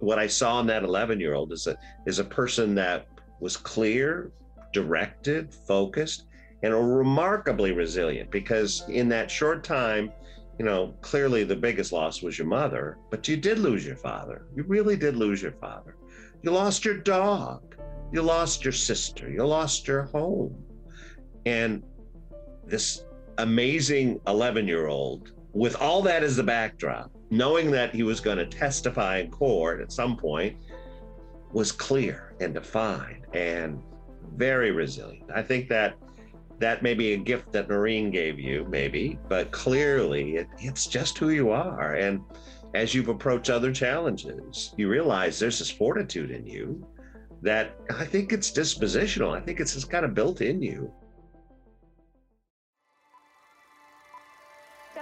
what I saw in that 11 year old is a is a person that was clear, directed, focused, and remarkably resilient. Because in that short time, you know, clearly the biggest loss was your mother, but you did lose your father. You really did lose your father. You lost your dog. You lost your sister. You lost your home. And this amazing 11 year old, with all that as the backdrop, knowing that he was going to testify in court at some point, was clear and defined and very resilient. I think that that may be a gift that Noreen gave you, maybe, but clearly it, it's just who you are. And as you've approached other challenges, you realize there's this fortitude in you that I think it's dispositional. I think it's just kind of built in you.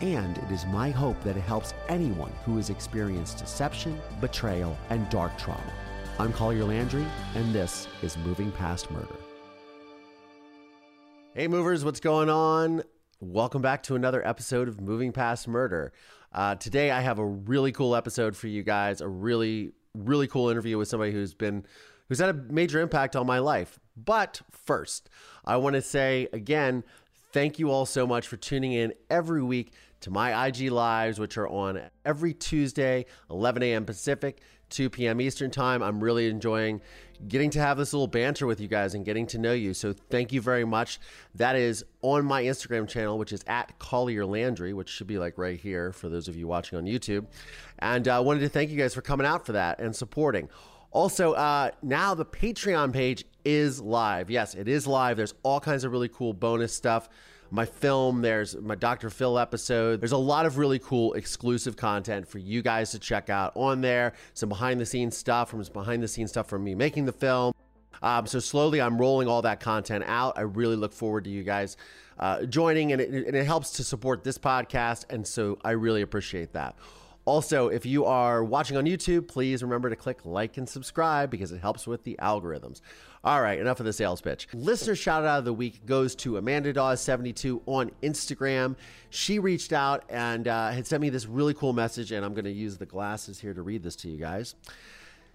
and it is my hope that it helps anyone who has experienced deception, betrayal, and dark trauma. I'm Collier Landry, and this is Moving Past Murder. Hey, movers, what's going on? Welcome back to another episode of Moving Past Murder. Uh, today, I have a really cool episode for you guys. A really, really cool interview with somebody who's been who's had a major impact on my life. But first, I want to say again Thank you all so much for tuning in every week to my IG Lives, which are on every Tuesday, 11 a.m. Pacific, 2 p.m. Eastern Time. I'm really enjoying getting to have this little banter with you guys and getting to know you. So thank you very much. That is on my Instagram channel, which is at Collier Landry, which should be like right here for those of you watching on YouTube. And I uh, wanted to thank you guys for coming out for that and supporting. Also, uh, now the Patreon page is live. Yes, it is live. There's all kinds of really cool bonus stuff. My film, there's my Dr. Phil episode. There's a lot of really cool exclusive content for you guys to check out on there. Some behind the scenes stuff from behind the scenes stuff from me making the film. Um, so slowly, I'm rolling all that content out. I really look forward to you guys uh, joining, and it, and it helps to support this podcast. And so I really appreciate that. Also, if you are watching on YouTube, please remember to click like and subscribe because it helps with the algorithms. All right, enough of the sales pitch. Listener shout out of the week goes to Amanda Dawes72 on Instagram. She reached out and uh, had sent me this really cool message, and I'm going to use the glasses here to read this to you guys.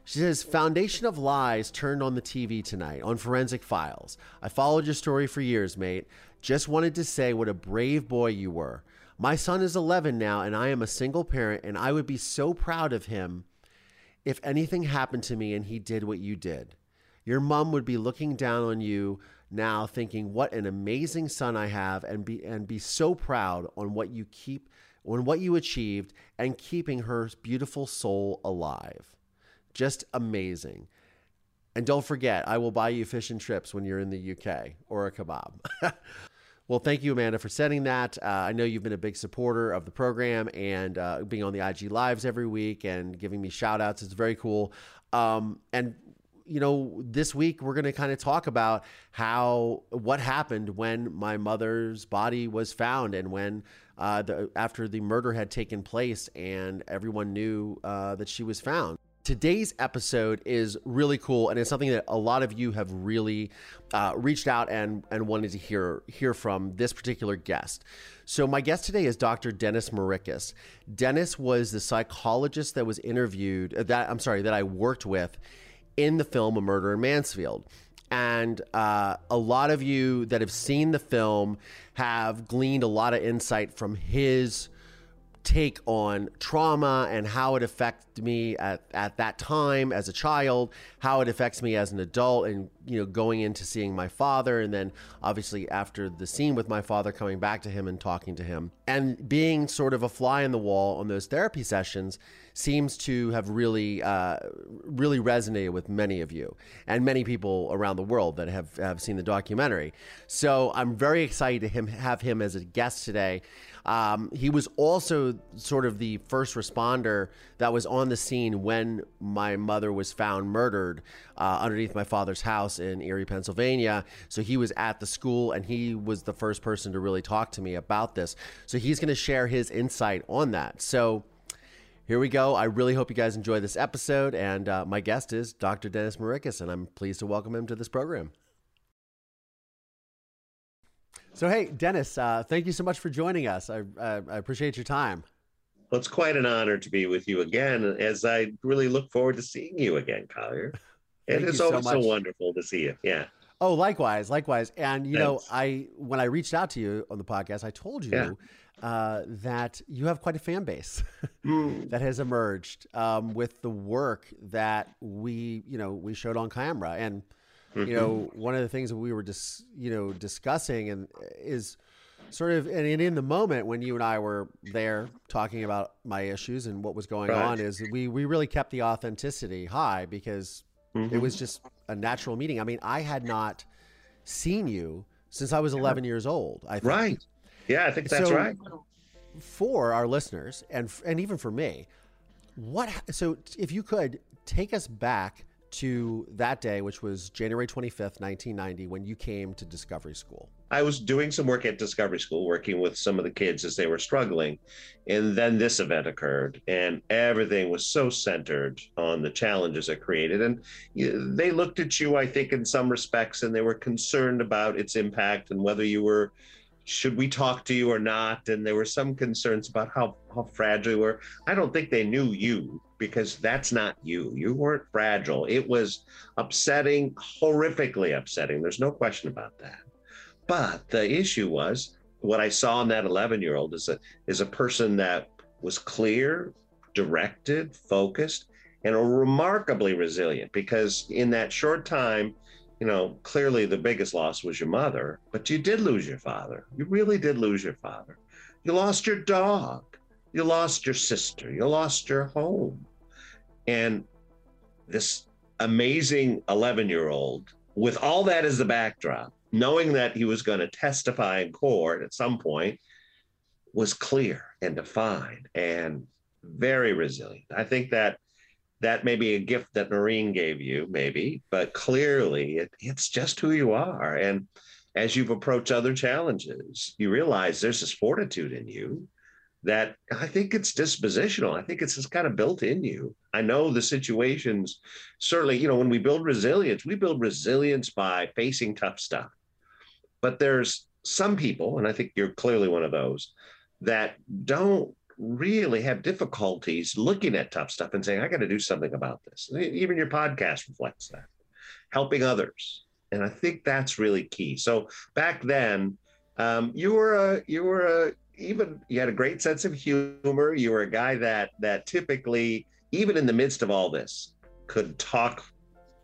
She says, Foundation of Lies turned on the TV tonight on Forensic Files. I followed your story for years, mate. Just wanted to say what a brave boy you were. My son is 11 now, and I am a single parent, and I would be so proud of him if anything happened to me and he did what you did. Your mom would be looking down on you now, thinking, "What an amazing son I have," and be and be so proud on what you keep, on what you achieved, and keeping her beautiful soul alive. Just amazing. And don't forget, I will buy you fish and when you're in the UK or a kebab. Well, thank you, Amanda, for sending that. Uh, I know you've been a big supporter of the program and uh, being on the IG Lives every week and giving me shout outs. It's very cool. Um, and you know, this week we're going to kind of talk about how what happened when my mother's body was found and when uh, the, after the murder had taken place and everyone knew uh, that she was found. Today's episode is really cool, and it's something that a lot of you have really uh, reached out and and wanted to hear hear from this particular guest. So my guest today is Dr. Dennis Marikis. Dennis was the psychologist that was interviewed uh, that I'm sorry that I worked with in the film A Murder in Mansfield. And uh, a lot of you that have seen the film have gleaned a lot of insight from his take on trauma and how it affected me at, at that time as a child, how it affects me as an adult, and you know, going into seeing my father, and then obviously after the scene with my father, coming back to him and talking to him, and being sort of a fly in the wall on those therapy sessions seems to have really, uh, really resonated with many of you and many people around the world that have have seen the documentary. So I'm very excited to him have him as a guest today. Um, he was also sort of the first responder that was on the scene when my mother was found murdered uh, underneath my father's house in Erie, Pennsylvania. So he was at the school and he was the first person to really talk to me about this. So he's going to share his insight on that. So here we go. I really hope you guys enjoy this episode. And uh, my guest is Dr. Dennis Marikis, and I'm pleased to welcome him to this program. So, hey, Dennis, uh, thank you so much for joining us. I, I, I appreciate your time. Well, it's quite an honor to be with you again, as I really look forward to seeing you again, Collier. And It is always so, so, wonderful to see you. Yeah. Oh, likewise, likewise. And you Thanks. know, I when I reached out to you on the podcast, I told you yeah. uh, that you have quite a fan base mm. that has emerged um, with the work that we, you know, we showed on camera and Mm-hmm. You know, one of the things that we were just, you know, discussing and is sort of and in the moment when you and I were there talking about my issues and what was going right. on is we we really kept the authenticity high because mm-hmm. it was just a natural meeting. I mean, I had not seen you since I was 11 years old. I think. Right. Yeah, I think that's so, right. For our listeners and and even for me, what so if you could take us back to that day, which was January 25th, 1990, when you came to Discovery School? I was doing some work at Discovery School, working with some of the kids as they were struggling. And then this event occurred, and everything was so centered on the challenges it created. And they looked at you, I think, in some respects, and they were concerned about its impact and whether you were should we talk to you or not? And there were some concerns about how, how fragile you were. I don't think they knew you because that's not you. You weren't fragile. It was upsetting, horrifically upsetting. There's no question about that. But the issue was what I saw in that 11 year old is a, is a person that was clear, directed, focused, and remarkably resilient because in that short time, you know, clearly the biggest loss was your mother, but you did lose your father. You really did lose your father. You lost your dog. You lost your sister. You lost your home. And this amazing 11 year old, with all that as the backdrop, knowing that he was going to testify in court at some point, was clear and defined and very resilient. I think that that may be a gift that Noreen gave you, maybe, but clearly it, it's just who you are. And as you've approached other challenges, you realize there's this fortitude in you that I think it's dispositional. I think it's just kind of built in you. I know the situations, certainly, you know, when we build resilience, we build resilience by facing tough stuff. But there's some people, and I think you're clearly one of those, that don't really have difficulties looking at tough stuff and saying, I got to do something about this. Even your podcast reflects that, helping others. And I think that's really key. So back then, um, you were a you were a even you had a great sense of humor. You were a guy that that typically, even in the midst of all this, could talk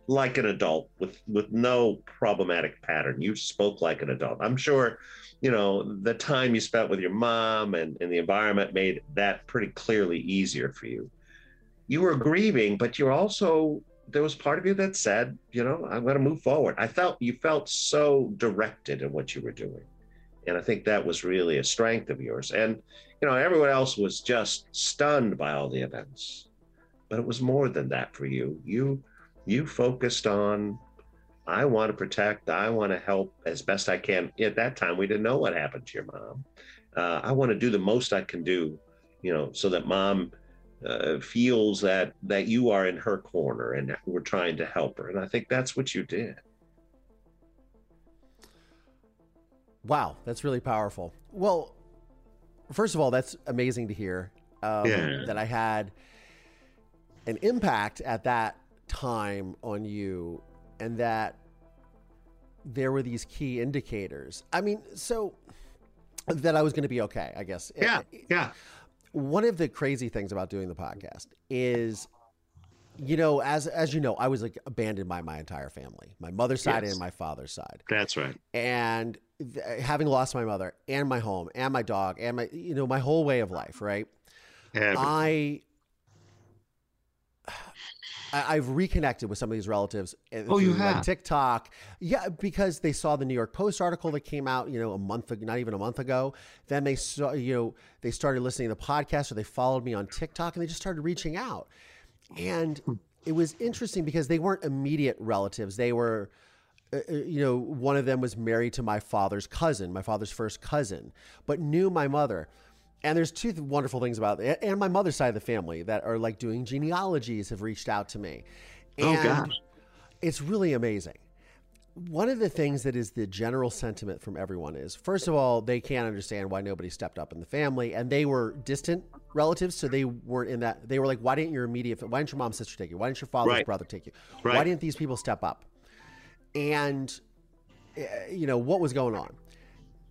like an adult with with no problematic pattern. You spoke like an adult. I'm sure, you know, the time you spent with your mom and, and the environment made that pretty clearly easier for you. You were grieving, but you're also there was part of you that said, you know, I'm going to move forward. I felt you felt so directed in what you were doing. And I think that was really a strength of yours. And, you know, everyone else was just stunned by all the events. But it was more than that for you. You you focused on I want to protect, I want to help as best I can. At that time, we didn't know what happened to your mom. Uh, I want to do the most I can do, you know, so that mom uh, feels that that you are in her corner and we're trying to help her. And I think that's what you did. Wow, that's really powerful. Well, first of all, that's amazing to hear um, yeah. that I had an impact at that time on you and that there were these key indicators. I mean, so that I was going to be okay, I guess. Yeah. Yeah. One of the crazy things about doing the podcast is you know, as as you know, I was like abandoned by my entire family, my mother's side yes. and my father's side. That's right. And th- having lost my mother and my home and my dog and my you know my whole way of life, right? Everything. I I've reconnected with some of these relatives. uh, Oh, you through, like. TikTok, yeah, because they saw the New York Post article that came out, you know, a month, not even a month ago. Then they saw, you know, they started listening to the podcast, or they followed me on TikTok, and they just started reaching out. And it was interesting because they weren't immediate relatives. They were, uh, uh, you know, one of them was married to my father's cousin, my father's first cousin, but knew my mother. And there's two wonderful things about it. And my mother's side of the family that are like doing genealogies have reached out to me. Oh, gosh. It's really amazing. One of the things that is the general sentiment from everyone is first of all, they can't understand why nobody stepped up in the family. And they were distant relatives, so they weren't in that. They were like, why didn't your immediate, why didn't your mom's sister take you? Why didn't your father's Right. brother take you? Why didn't these people step up? And, uh, you know, what was going on?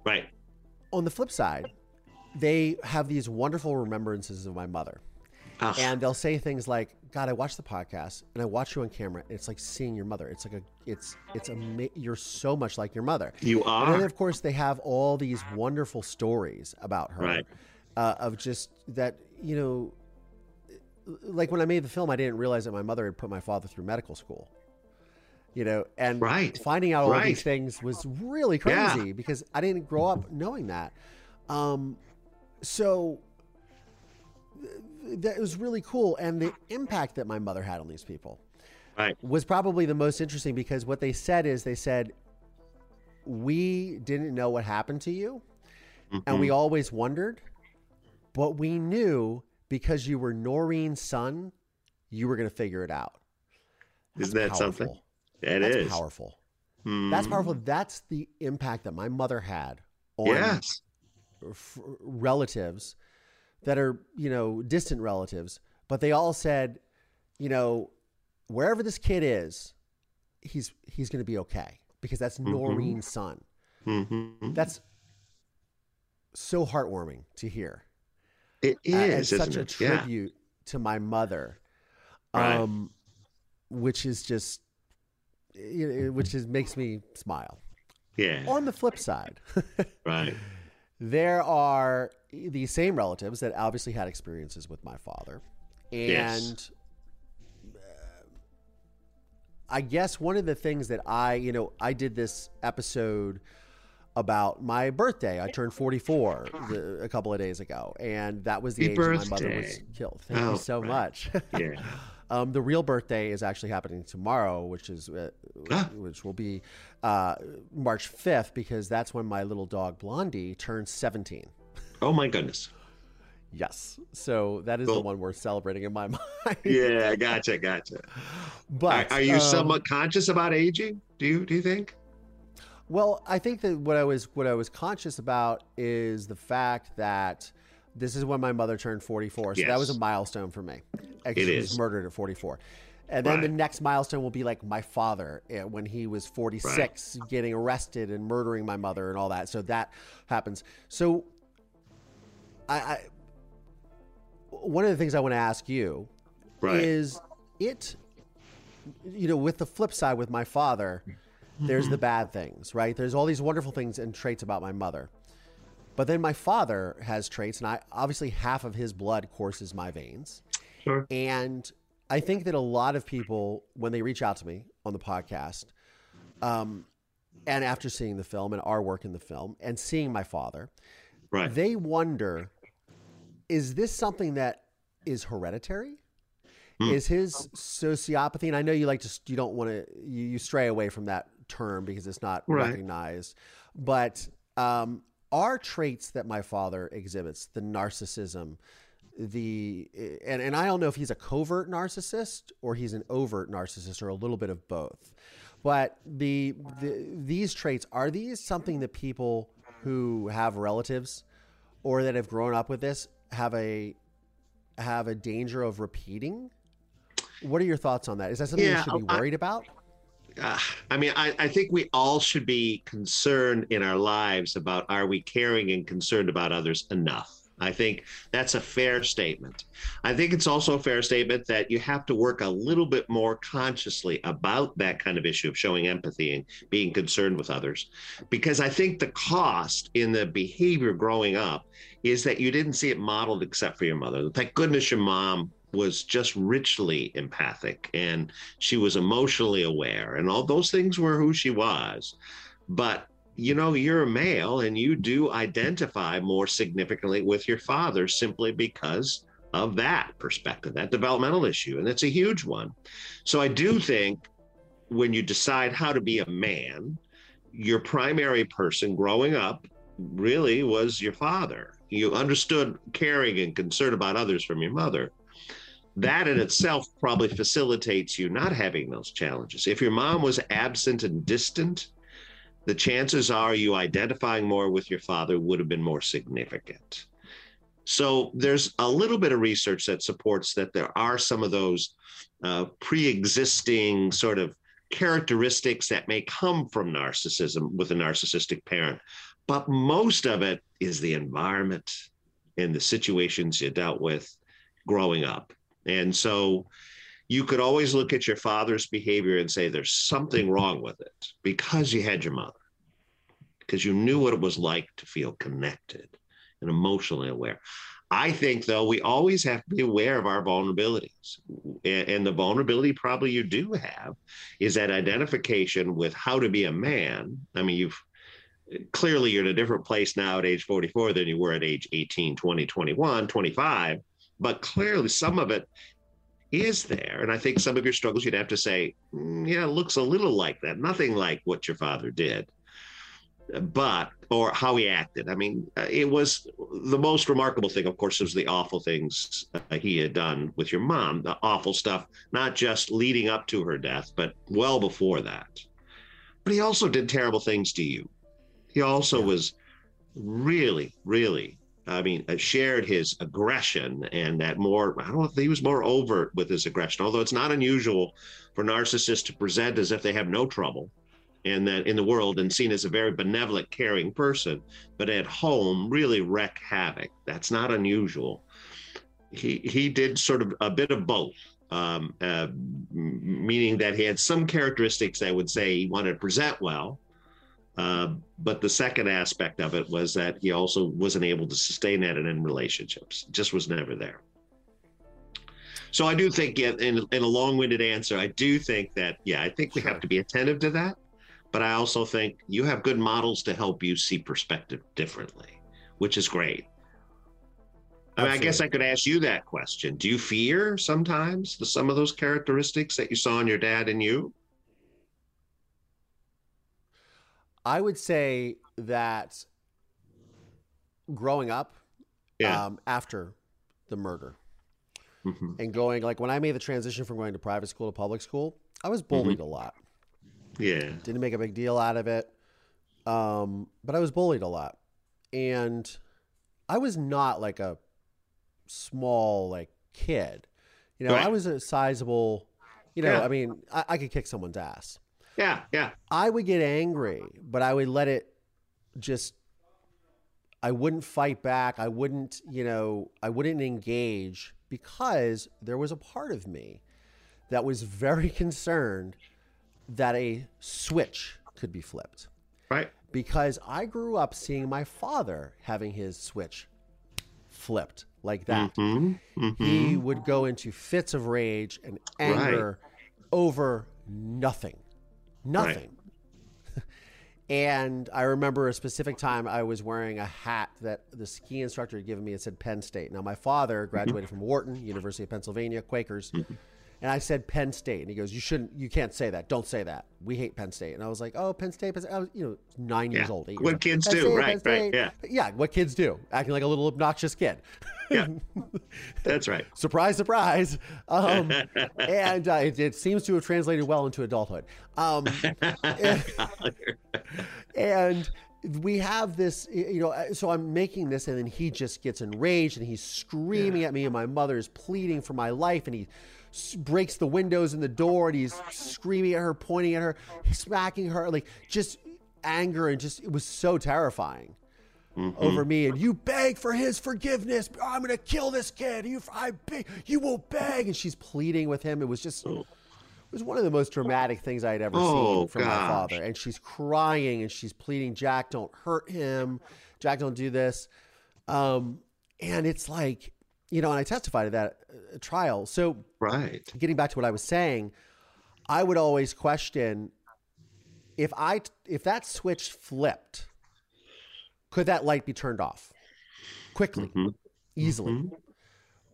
Right. on the flip side, they have these wonderful remembrances of my mother. Ah, And they'll say things like, "God, I watched the podcast and I watched you on camera. And it's like seeing your mother. It's like a, it's, it's ama- You're so much like your mother. You are. And then of course they have all these wonderful stories about her, Right. uh, of just that you know, like when I made the film, I didn't realize that my mother had put my father through medical school. You know, and Right. finding out all Right. these things was really Yeah. crazy because I didn't grow up knowing that. Um, so that was really cool, and the impact that my mother had on these people Right. was probably the most interesting because what they said is they said we didn't know what happened to you and Mm-hmm. we always wondered but we knew because you were Noreen's son you were going to figure it out Isn't that something? Powerful. That's is. powerful Hmm. that's powerful that's the impact that my mother had on Yes. f- relatives that are you know distant relatives but they all said you know wherever this kid is he's he's going to be okay because that's Noreen's son hmm that's so heartwarming to hear It is Uh, such isn't a it? Yeah. tribute to my mother Right. um which is just you know, which is makes me smile Yeah. on the flip side Right. there are these same relatives that obviously had experiences with my father and Yes. uh, i guess one of the things that i you know i did this episode about my birthday i turned 44 the, a couple of days ago and that was the Happy age that my mother was killed thank Oh, you so right. much Yeah. um, the real birthday is actually happening tomorrow, which is uh, Ah. which will be uh, March fifth, because that's when my little dog Blondie turns seventeen. Oh my goodness. Yes, so that is the one we're celebrating in my mind. Yeah. Gotcha. Gotcha. But are, are you um, somewhat conscious about aging? Do you? Do you think? Well, I think that what I was what I was conscious about is the fact that this is when my mother turned 44. So that was a milestone for me. Actually, It she was murdered at 44. And then the next milestone will be like my father eh, when he was 46 getting arrested and murdering my mother and all that. So that happens. So I, I one of the things I want to ask you Right. is it you know with the flip side with my father there's the bad things right there's all these wonderful things and traits about my mother but then my father has traits and i obviously half of his blood courses my veins Sure. and i think that a lot of people when they reach out to me on the podcast um, and after seeing the film and our work in the film and seeing my father Right. they wonder is this something that is hereditary Hmm. is his sociopathy and i know you like to you don't want to you, you stray away from that term because it's not Right. recognized but um are traits that my father exhibits the narcissism the and, and i don't know if he's a covert narcissist or he's an overt narcissist or a little bit of both but the, the these traits are these something that people who have relatives or that have grown up with this have a have a danger of repeating? What are your thoughts on that? Is that something Yeah, you should be I- worried about? Uh, I mean, I, I think we all should be concerned in our lives about are we caring and concerned about others enough? I think that's a fair statement. I think it's also a fair statement that you have to work a little bit more consciously about that kind of issue of showing empathy and being concerned with others. Because I think the cost in the behavior growing up is that you didn't see it modeled except for your mother. Thank goodness your mom was just richly empathic and she was emotionally aware and all those things were who she was but you know you're a male and you do identify more significantly with your father simply because of that perspective that developmental issue and it's a huge one. So i do think when you decide how to be a man your primary person growing up really was your father. You understood caring and concern about others from your mother. That in itself probably facilitates you not having those challenges. If your mom was absent and distant the chances are you identifying more with your father would have been more significant. So there's a little bit of research that supports that there are some of those uh, pre-existing sort of characteristics that may come from narcissism with a narcissistic parent, but most of it is the environment and the situations you dealt with growing up. And so you could always look at your father's behavior and say there's something wrong with it because you had your mother, because you knew what it was like to feel connected and emotionally aware. I think, though, we always have to be aware of our vulnerabilities. And the vulnerability probably you do have is that identification with how to be a man. I mean, you've clearly you're in a different place now at age 44 than you were at age 18, 20, 21, 25. But clearly, some of it is there. And I think some of your struggles, you'd have to say, mm, yeah, it looks a little like that, nothing like what your father did, but, or how he acted. I mean, uh, it was the most remarkable thing, of course, was the awful things uh, he had done with your mom, the awful stuff, not just leading up to her death, but well before that. But he also did terrible things to you. He also yeah. was really, really I mean, uh, shared his aggression and that more, I don't know if he was more overt with his aggression, although it's not unusual for narcissists to present as if they have no trouble and that in the world and seen as a very benevolent, caring person, but at home really wreak havoc. That's not unusual. He, he did sort of a bit of both. Um, uh, meaning that he had some characteristics I would say he wanted to present well, uh, but the second aspect of it was that he also wasn't able to sustain that in relationships. Just was never there. So I do think, in, in, in a long-winded answer, I do think that, yeah, I think we have to be attentive to that. But I also think you have good models to help you see perspective differently, which is great. I mean, I guess I could ask you that question. Do you fear sometimes the, some of those characteristics that you saw in your dad and you? I would say that growing up yeah. um, after the murder mm-hmm. and going like when I made the transition from going to private school to public school, I was bullied mm-hmm. a lot. Yeah. Didn't make a big deal out of it. Um, but I was bullied a lot. And I was not like a small like kid. You know, right. I was a sizable, you know, yeah. I mean, I, I could kick someone's ass. Yeah, yeah. I would get angry, but I would let it just I wouldn't fight back. I wouldn't, you know, I wouldn't engage because there was a part of me that was very concerned that a switch could be flipped. Right. Because I grew up seeing my father having his switch flipped like that. Mm-hmm. Mm-hmm. He would go into fits of rage and anger right. over nothing. Nothing. Right. and I remember a specific time I was wearing a hat that the ski instructor had given me. It said Penn State. Now, my father graduated mm-hmm. from Wharton, University of Pennsylvania, Quakers. And I said Penn State, and he goes, "You shouldn't, you can't say that. Don't say that. We hate Penn State." And I was like, "Oh, Penn State." I was, you know, nine years old. What years kids old. do, State, right? Right. Yeah. Yeah. What kids do, acting like a little obnoxious kid. yeah, that's right. surprise, surprise. Um, and uh, it, it, seems to have translated well into adulthood. Um, and, and we have this, you know, uh, so I'm making this, and then he just gets enraged and he's screaming yeah. at me, and my mother is pleading for my life, and he breaks the windows and the door and he's screaming at her, pointing at her, smacking her, like just anger and just it was so terrifying mm-hmm. over me. And you beg for his forgiveness. I'm gonna kill this kid. You, I beg, you will beg. And she's pleading with him. It was just. It was one of the most dramatic things I had ever oh, seen from gosh. my father. And she's crying and she's pleading, Jack, don't hurt him. Jack, don't do this. Um, and it's like, you know, and I testified at that uh, trial. So Right. getting back to what I was saying, I would always question if I if that switch flipped, could that light be turned off quickly, Mhm. easily? Mhm.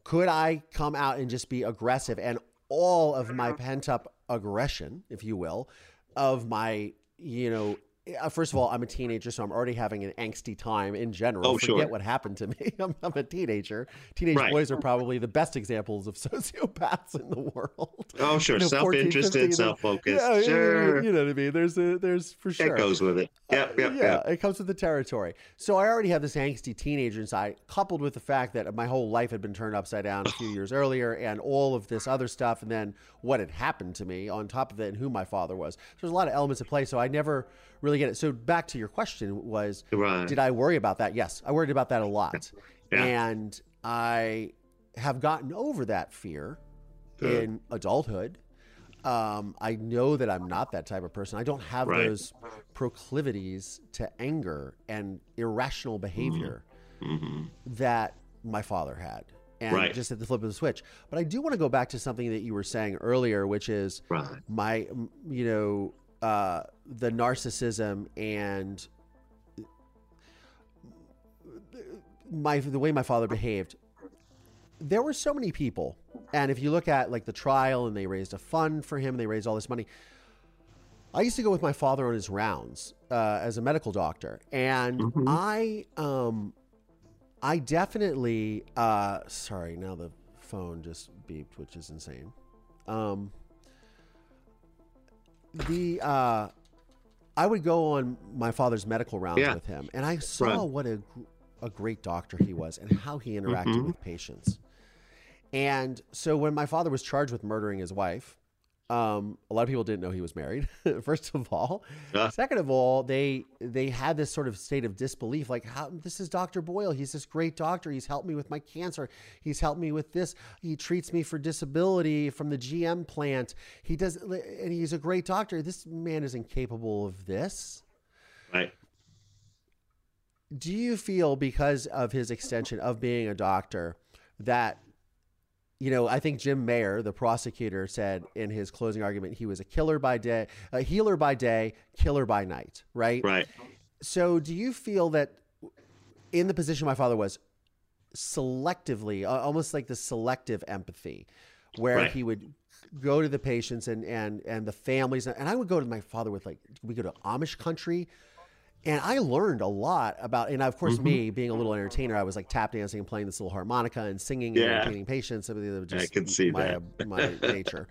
Could I come out and just be aggressive and all of my pent up aggression, if you will, of my you know. Uh, First of all, I'm a teenager, so I'm already having an angsty time in general. Oh, Forget sure. what happened to me. I'm, I'm a teenager. Teenage Right. boys are probably the best examples of sociopaths in the world. Oh, sure. You know, Self-interested, self-focused. Yeah, yeah, sure. You know what I mean? There's a, there's for sure. It goes with it. Yep, yep, yeah, yep. it comes with the territory. So I already have this angsty teenager inside, coupled with the fact that my whole life had been turned upside down a few years earlier, and all of this other stuff, and then what had happened to me on top of it, and who my father was. So there's a lot of elements at play. So I never really get it. So back to your question was, Right. did I worry about that? Yes, I worried about that a lot, Yeah. and I have gotten over that fear in adulthood. Um, I know that I'm not that type of person. I don't have Right. those proclivities to anger and irrational behavior hmm that my father had. And Right. just at the flip of the switch. But I do want to go back to something that you were saying earlier, which is Right. my, you know, uh, the narcissism and my the way my father behaved. There were so many people, and if you look at like the trial, and they raised a fund for him, they raised all this money. I used to go with my father on his rounds uh, as a medical doctor, and Mhm. I, um, I definitely. Uh, sorry, now the phone just beeped, which is insane. Um, the uh, I would go on my father's medical rounds Yeah. with him, and I saw Right. what a a great doctor he was and how he interacted Mhm. with patients. And so when my father was charged with murdering his wife, um, a lot of people didn't know he was married. First of all, Ah. second of all, they they had this sort of state of disbelief, like, "How this is Doctor Boyle? He's this great doctor. He's helped me with my cancer. He's helped me with this. He treats me for disability from the GM plant. He does, and he's a great doctor. This man is incapable of this." Right. do you feel because of his extension of being a doctor that you know i think jim mayer the prosecutor said in his closing argument he was a killer by day a healer by day killer by night right Right. so do you feel that in the position my father was selectively almost like the selective empathy where Right. he would go to the patients and and and the families and i would go to my father with like we go to amish country and I learned a lot about, and of course, Mm-hmm. me being a little entertainer, I was like tap dancing and playing this little harmonica and singing and entertaining patients. I mean, was I just can see my, that. my nature.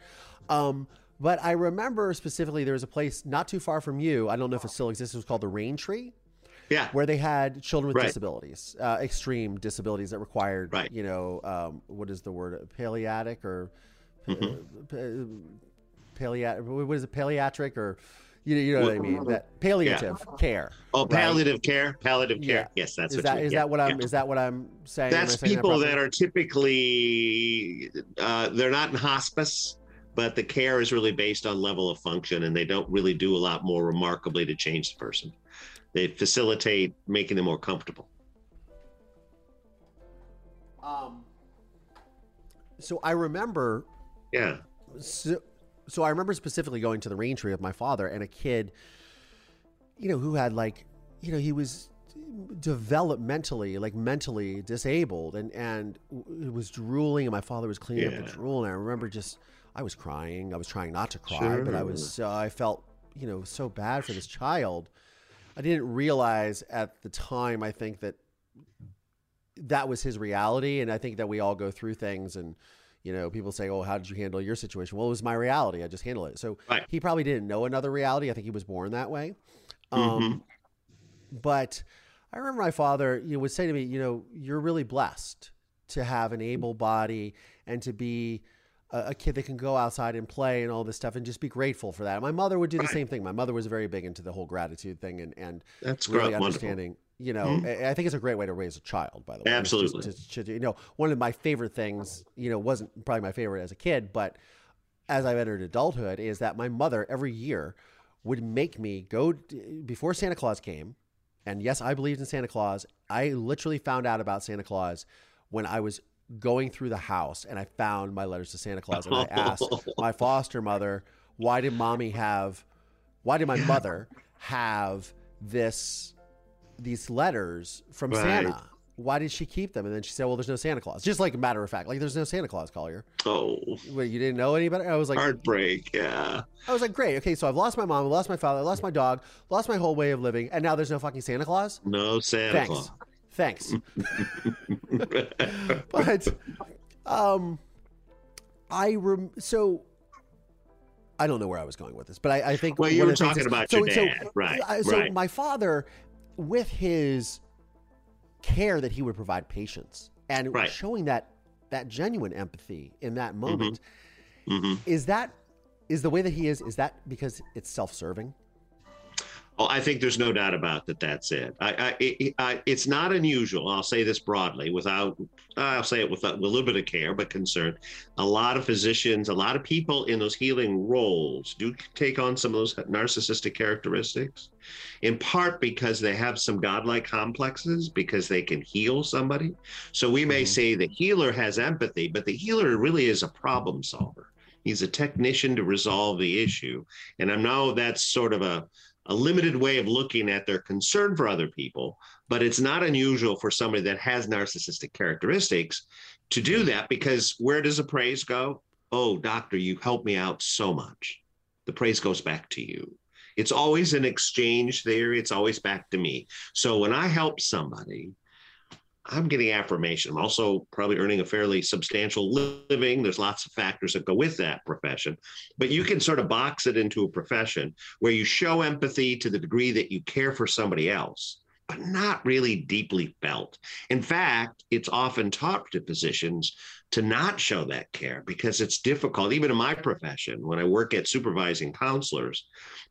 Um, but I remember specifically there was a place not too far from you. I don't know if it still exists. It was called the Rain Tree, Yeah. where they had children with Right. disabilities, uh, extreme disabilities that required, Right. you know, um, what is the word, paleatic or Mm-hmm. paleatic? What is it, paleatric or you know, you know what I mean? That palliative care. Oh, right? palliative care. Palliative care. Yeah. Yes, that's is what that you is Yeah, that what I'm yeah. is that what I'm saying? That's saying people that, properly? are typically uh, they're not in hospice, but the care is really based on level of function, and they don't really do a lot more remarkably to change the person. They facilitate making them more comfortable. Um, so I remember Yeah. so, so I remember specifically going to the rain tree with my father and a kid, you know, who had like, you know, he was developmentally, like mentally disabled and, and it was drooling and my father was cleaning up the drool. And I remember just, I was crying. I was trying not to cry, but I was, uh, I felt, you know, so bad for this child. I didn't realize at the time, I think that that was his reality. And I think that we all go through things and, you know, people say, "Oh, how did you handle your situation?" Well, it was my reality. I just handled it. So Right. he probably didn't know another reality. I think he was born that way. Um, Mhm. But I remember my father, you know, would say to me, "You know, you're really blessed to have an able body and to be a, kid that can go outside and play and all this stuff, and just be grateful for that." My mother would do the Right. same thing. My mother was very big into the whole gratitude thing and and That's really great. Wonderful. You know, Mhm. I think it's a great way to raise a child. By the way, just Absolutely. to- to- you know, one of my favorite things, you know, wasn't probably my favorite as a kid, but as I've entered adulthood, is that my mother every year would make me go before Santa Claus came. And yes, I believed in Santa Claus. I literally found out about Santa Claus when I was going through the house and I found my letters to Santa Claus and I asked my foster mother, why did mommy have, why did my mother have this, these letters from Right. Santa? Why did she keep them? And then she said, well, there's no Santa Claus. Just like a matter of fact, like there's no Santa Claus, Collier. Oh, Wait, you didn't know any better? I was like, heartbreak. Yeah. I was like, great. Okay, so I've lost my mom, I lost my father, I lost my dog, lost my whole way of living, and now there's no fucking Santa Claus. No Santa Thanks. Claus. Thanks. but um I rem- so I don't know where I was going with this, but I, I think Well, you were talking is- about so, your so- dad. Right, I- So right. my father, with his care that he would provide patients and Right. showing that that genuine empathy in that moment, hmm is that is the way that he is? Is that because it's self-serving? Oh, I think there's no doubt about that. That's it. I, I, it, I, it's not unusual. I'll say this broadly, without I'll say it with a, with a little bit of care, but concern. A lot of physicians, a lot of people in those healing roles do take on some of those narcissistic characteristics, in part because they have some godlike complexes, because they can heal somebody. So we may Mhm. say the healer has empathy, but the healer really is a problem solver. He's a technician to resolve the issue, and I know that's sort of a a limited way of looking at their concern for other people, but it's not unusual for somebody that has narcissistic characteristics to do that because where does the praise go? Oh, doctor, you helped me out so much. The praise goes back to you. It's always an exchange there. It's always back to me. So when I help somebody, I'm getting affirmation. I'm also probably earning a fairly substantial living. There's lots of factors that go with that profession, but you can sort of box it into a profession where you show empathy to the degree that you care for somebody else, but not really deeply felt. In fact, it's often taught to physicians to not show that care because it's difficult. Even in my profession, when I work at supervising counselors,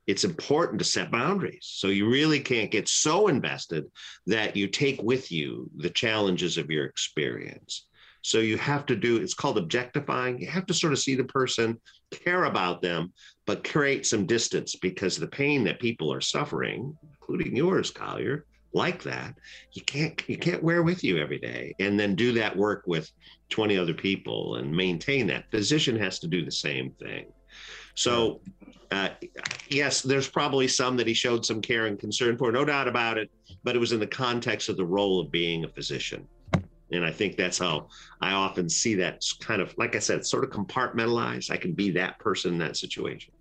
it's important to set boundaries. So you really can't get so invested that you take with you the challenges of your experience. So you have to do it's called objectifying. You have to sort of see the person, care about them, but create some distance because the pain that people are suffering, including yours, Collier, like that, you can't you can't wear with you every day and then do that work with 20 other people and maintain that. Physician has to do the same thing. So uh, yes, there's probably some that he showed some care and concern for, no doubt about it, but it was in the context of the role of being a physician. And I think that's how I often see that kind of, like I said, sort of compartmentalized. I can be that person in that situation.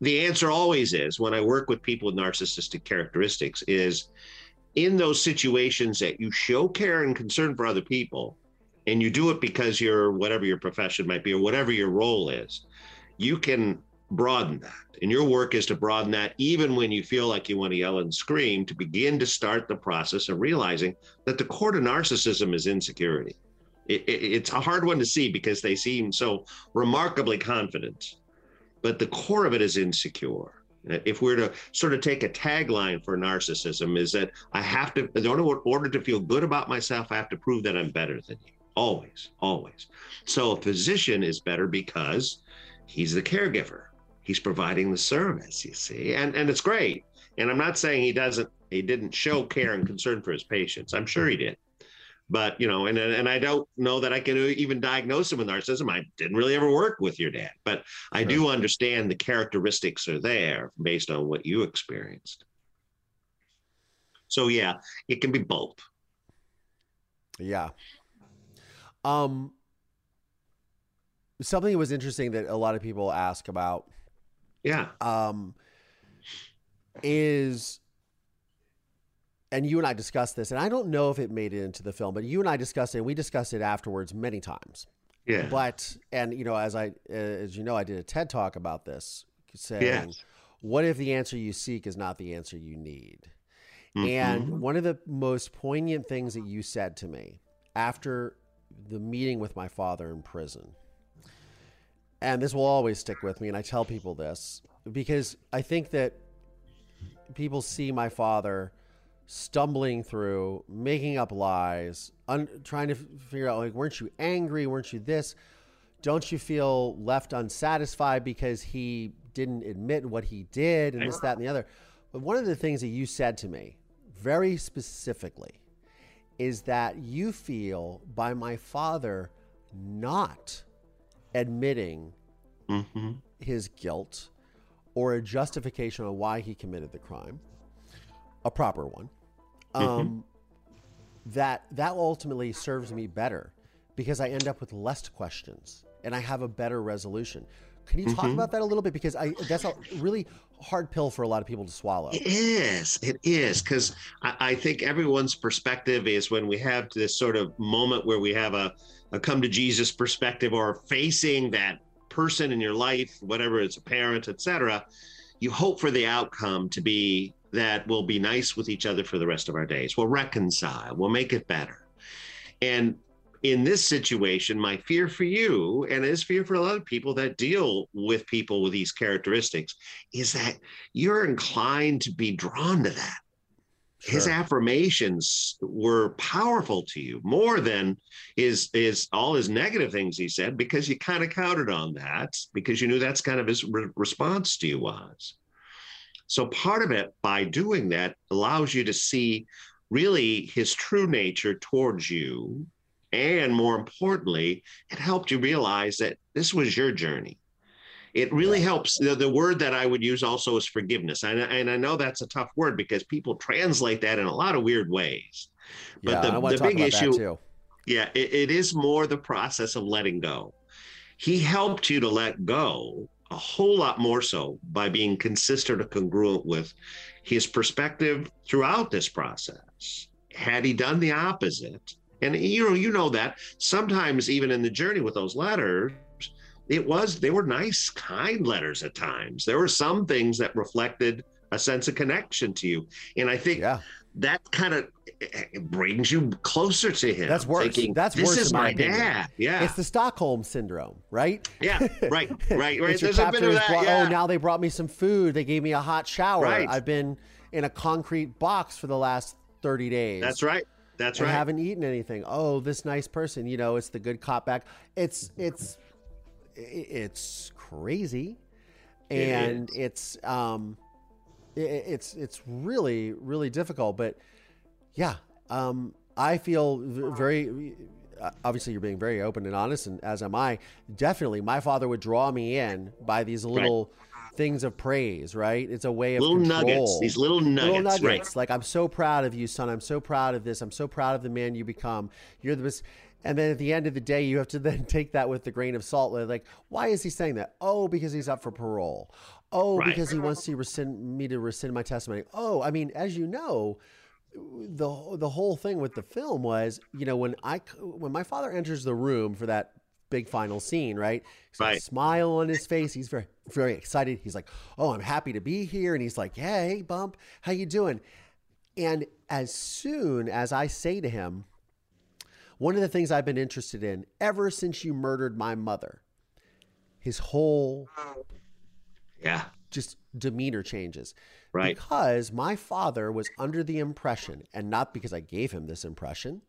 The answer always is when I work with people with narcissistic characteristics is in those situations that you show care and concern for other people and you do it because you're whatever your profession might be or whatever your role is, you can broaden that. And your work is to broaden that even when you feel like you want to yell and scream to begin to start the process of realizing that the core to narcissism is insecurity. It, it, it's a hard one to see because they seem so remarkably confident, but the core of it is insecure. If we're to sort of take a tagline for narcissism, is that I have to, in order to feel good about myself, I have to prove that I'm better than you. Always, always. So a physician is better because he's the caregiver he's providing the service you see and and it's great and i'm not saying he doesn't he didn't show care and concern for his patients i'm sure he did but you know and and i don't know that i can even diagnose him with narcissism. I didn't really ever work with your dad but i do understand the characteristics are there based on what you experienced. So yeah it can be both. Yeah. Um something that was interesting that a lot of people ask about yeah. um is and you and I discussed this, and I don't know if it made it into the film, but you and I discussed it, and we discussed it afterwards many times. yeah But and you know, as I as you know, I did a TED talk about this, saying, Yes. "What if the answer you seek is not the answer you need?" Mhm. And one of the most poignant things that you said to me after the meeting with my father in prison, and this will always stick with me, and I tell people this because I think that people see my father stumbling through, making up lies, un- trying to f- figure out like, weren't you angry? Weren't you this? Don't you feel left unsatisfied because he didn't admit what he did and this, that, and the other? But one of the things that you said to me very specifically is that you feel by my father not admitting hmm his guilt or a justification on why he committed the crime, a proper one, um, that that ultimately serves me better because I end up with less questions and I have a better resolution. Can you talk about that a little bit? Because I that's a really hard pill for a lot of people to swallow. It is. It is. Because I, I think everyone's perspective is when we have this sort of moment where we have a, a come to Jesus perspective or facing that person in your life, whatever it's a parent, etc. You hope for the outcome to be that we'll be nice with each other for the rest of our days. We'll reconcile. We'll make it better. And in this situation, my fear for you, and is fear for a lot of people that deal with people with these characteristics, is that you're inclined to be drawn to that. His affirmations were powerful to you more than his his all his negative things he said because you kind of counted on that because you knew that's kind of his re- response to you was. So part of it by doing that allows you to see really his true nature towards you and more importantly, it helped you realize that this was your journey. It really helps. The, the word that I would use also is forgiveness. And, I- and I know that's a tough word because people translate that in a lot of weird ways. But yeah, the, I want the to talk big about issue, that too. yeah, it, it is more the process of letting go. He helped you to let go a whole lot more so by being consistent or congruent with his perspective throughout this process. Had he done the opposite, and you know, you know that sometimes even in the journey with those letters, it was they were nice, kind letters at times. There were some things that reflected a sense of connection to you, and I think Yeah, that kind of brings you closer to him. That's worse. Thinking, That's this worse is my opinion. dad. Yeah, it's the Stockholm syndrome, right? yeah, right, right, right. There's a bit of that. brought- yeah. Oh, now they brought me some food. They gave me a hot shower. Right. I've been in a concrete box for the last 30 days. That's right. That's right. I haven't eaten anything. Oh, this nice person, you know, it's the good cop back. It's it's it's crazy, and it's um, i- i- it's it's really really difficult. But yeah, um, I feel very. Obviously, you're being very open and honest, and as am I. Definitely, my father would draw me in by these little things of praise. Right? It's a way of little control nuggets. These little nuggets. little nuggets. Right. Like I'm so proud of you, son. I'm so proud of this. I'm so proud of the man you become. You're the best. And then at the end of the day, you have to then take that with the grain of salt. Like, why is he saying that? Oh, because he's up for parole. Oh, Right. because he wants to rescind me to rescind my testimony. Oh, I mean, as you know, the the whole thing with the film was, you know, when I when my father enters the room for that big final scene, right? He's got a Right. smile on his face. He's very very excited. He's like, "Oh, I'm happy to be here." And he's like, "Yeah, hey, bump, how you doing?" And as soon as I say to him, one of the things I've been interested in ever since you murdered my mother, his whole Yeah. just demeanor changes. Right. Because my father was under the impression, and not because I gave him this impression,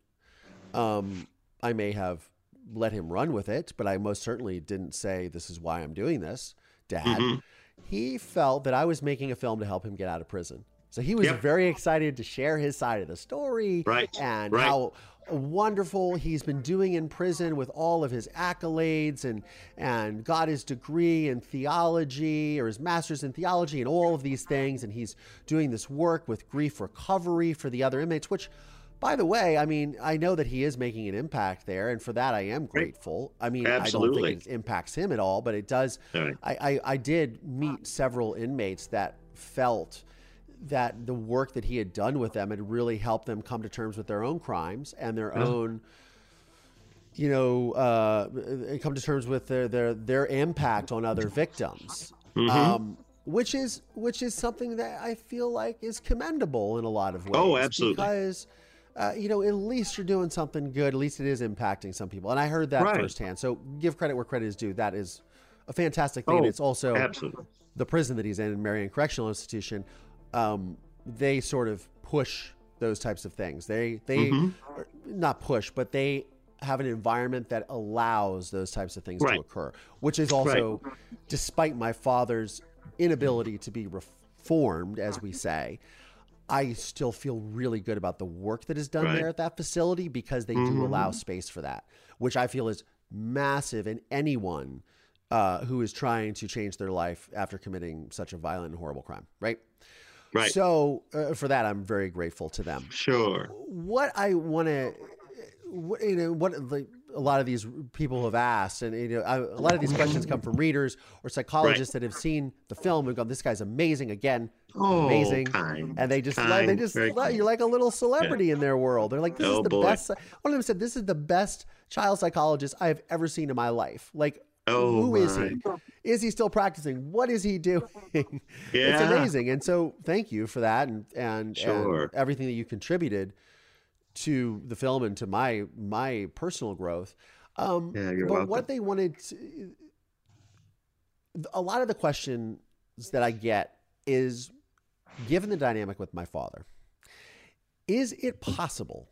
um, I may have let him run with it, but I most certainly didn't say, This is why I'm doing this, Dad. Mm-hmm. He felt that I was making a film to help him get out of prison. So he was Yep. very excited to share his side of the story Right, and right. how wonderful. He's been doing in prison with all of his accolades and and got his degree in theology or his master's in theology and all of these things. And he's doing this work with grief recovery for the other inmates which by the way I mean I know that he is making an impact there. And for that I am grateful. I mean I don't think it impacts him at all but it does. Right. I, I, I did meet several inmates that felt that the work that he had done with them had really helped them come to terms with their own crimes and their own you know uh, come to terms with their their their impact on other victims Mm-hmm. um, which is which is something that I feel like is commendable in a lot of ways Oh, absolutely. because uh, you know at least you're doing something good at least it is impacting some people and I heard that Right. firsthand so give credit where credit is due that is a fantastic thing and Oh, it's also absolutely. the prison that he's in, in Marion Correctional Institution, um, they sort of push those types of things. They they Mm-hmm. not push, but they have an environment that allows those types of things to occur, which is also, despite my father's inability to be reformed, as we say. I still feel really good about the work that is done Right. there at that facility because they do allow space for that, which I feel is massive in anyone uh, who is trying to change their life after committing such a violent and horrible crime, right? Right. So uh, for that, I'm very grateful to them. sure. What I want to, you know, what the, a lot of these people have asked, and you know, I, a lot of these questions come from readers or psychologists that have seen the film and gone, "This guy's amazing." Again, Oh, amazing, kind, and they just like, they just love- you're like a little celebrity in their world. They're like, "This Oh, is the boy. best." One of them said, "This is the best child psychologist I have ever seen in my life." Like, Oh, who is he? Is he still practicing? What is he doing? it's amazing. And so thank you for that and and, Sure. and everything that you contributed to the film and to my my personal growth. Um, Yeah, you're but welcome. what they wanted to, a lot of the questions that I get is given the dynamic with my father, is it possible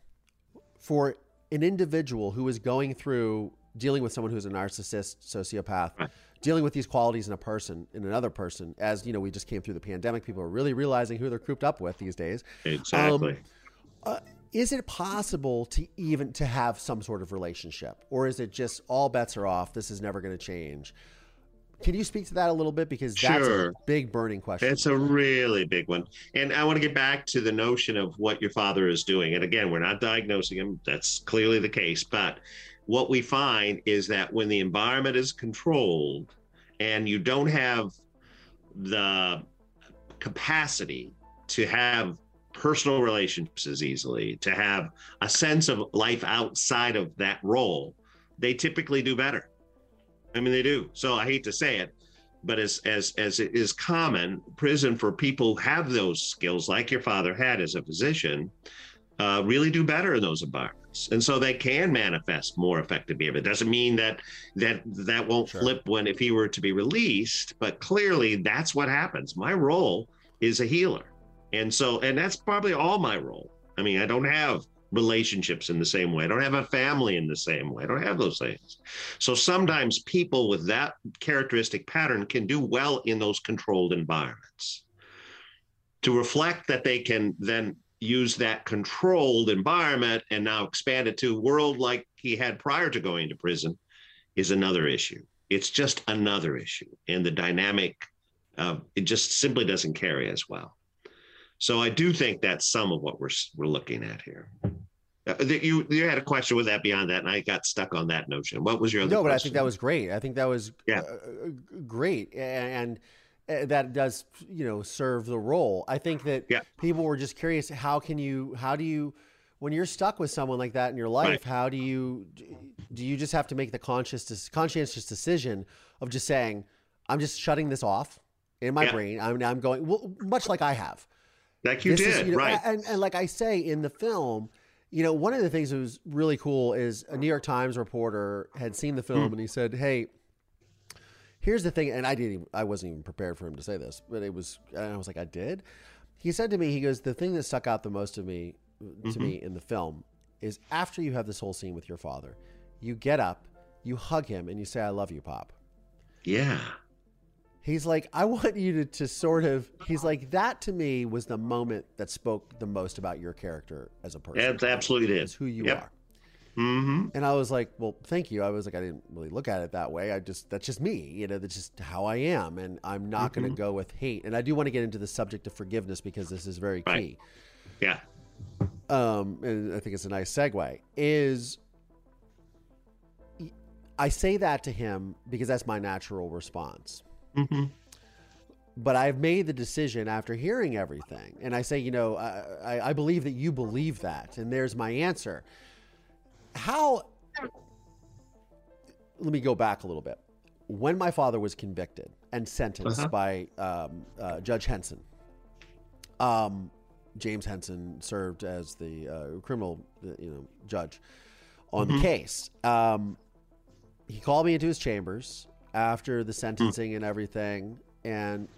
for an individual who is going through dealing with someone who's a narcissist, sociopath, Right. dealing with these qualities in a person, in another person, as you know, we just came through the pandemic, people are really realizing who they're cooped up with these days. Exactly. Uh, is it possible to even to have some sort of relationship, or is it just all bets are off? This is never going to change. Can you speak to that a little bit because that's Sure. a big burning question. It's a really big one. And I want to get back to the notion of what your father is doing. And again, we're not diagnosing him. That's clearly the case. But what we find is that when the environment is controlled and you don't have the capacity to have personal relationships as easily, to have a sense of life outside of that role, they typically do better. I mean, they do. So I hate to say it, but as as as it is common, prison for people who have those skills, like your father had as a physician, uh, really do better in those environments, and so they can manifest more effective behavior. It doesn't mean that that that won't Sure. flip when if he were to be released, but clearly that's what happens. My role is a healer, and so and that's probably all my role. I mean, I don't have relationships in the same way. I don't have a family in the same way. I don't have those things. So sometimes people with that characteristic pattern can do well in those controlled environments. To reflect that they can then use that controlled environment and now expand it to world like he had prior to going to prison is another issue. It's just another issue. And the dynamic, uh, it just simply doesn't carry as well. So I do think that's some of what we're we're looking at here. Uh, you you had a question with that beyond that, and I got stuck on that notion. What was your other no, but I think that was great. I think that was Yeah. uh, great, and, and uh, Eh, that does you know serve the role. I think that Yeah. people were just curious. How can you? How do you? When you're stuck with someone like that in your life, Right. how do you? Do you just have to make the conscious, conscientious decision of just saying, "I'm just shutting this off in my Yeah. brain. I'm, I'm going well, much like I have." like you This did, is, you know, right? And, and like I say in the film, you know, one of the things that was really cool is a New York Times reporter had seen the film hmm. and he said, "Hey, here's the thing," and I didn't, even, I wasn't even prepared for him to say this, but it was, and I was like, I did. He said to me, he goes, "The thing that stuck out the most to me, to Mm-hmm. me in the film, is after you have this whole scene with your father, you get up, you hug him, and you say, "I love you, Pop." yeah, He's like, I want you to, to sort of, he's like, that to me was the moment that spoke the most about your character as a person. It absolutely is. who you Yep. are. Mm-hmm. And I was like, well, thank you. I was like, I didn't really look at it that way. I just, that's just me. You know, that's just how I am. And I'm not Mm-hmm. going to go with hate. And I do want to get into the subject of forgiveness because this is very Right. key. yeah, um, and I think it's a nice segue, is I say that to him because that's my natural response. mm-hmm. But I've made the decision after hearing everything, and I say, you know, I, I, I believe that you believe that, and there's my answer. How? Let me go back a little bit. When my father was convicted and sentenced Uh-huh. by um, uh, Judge Henson, um, James Henson served as the uh, criminal, uh, you know, judge on the case. Um, he called me into his chambers after the sentencing and everything, and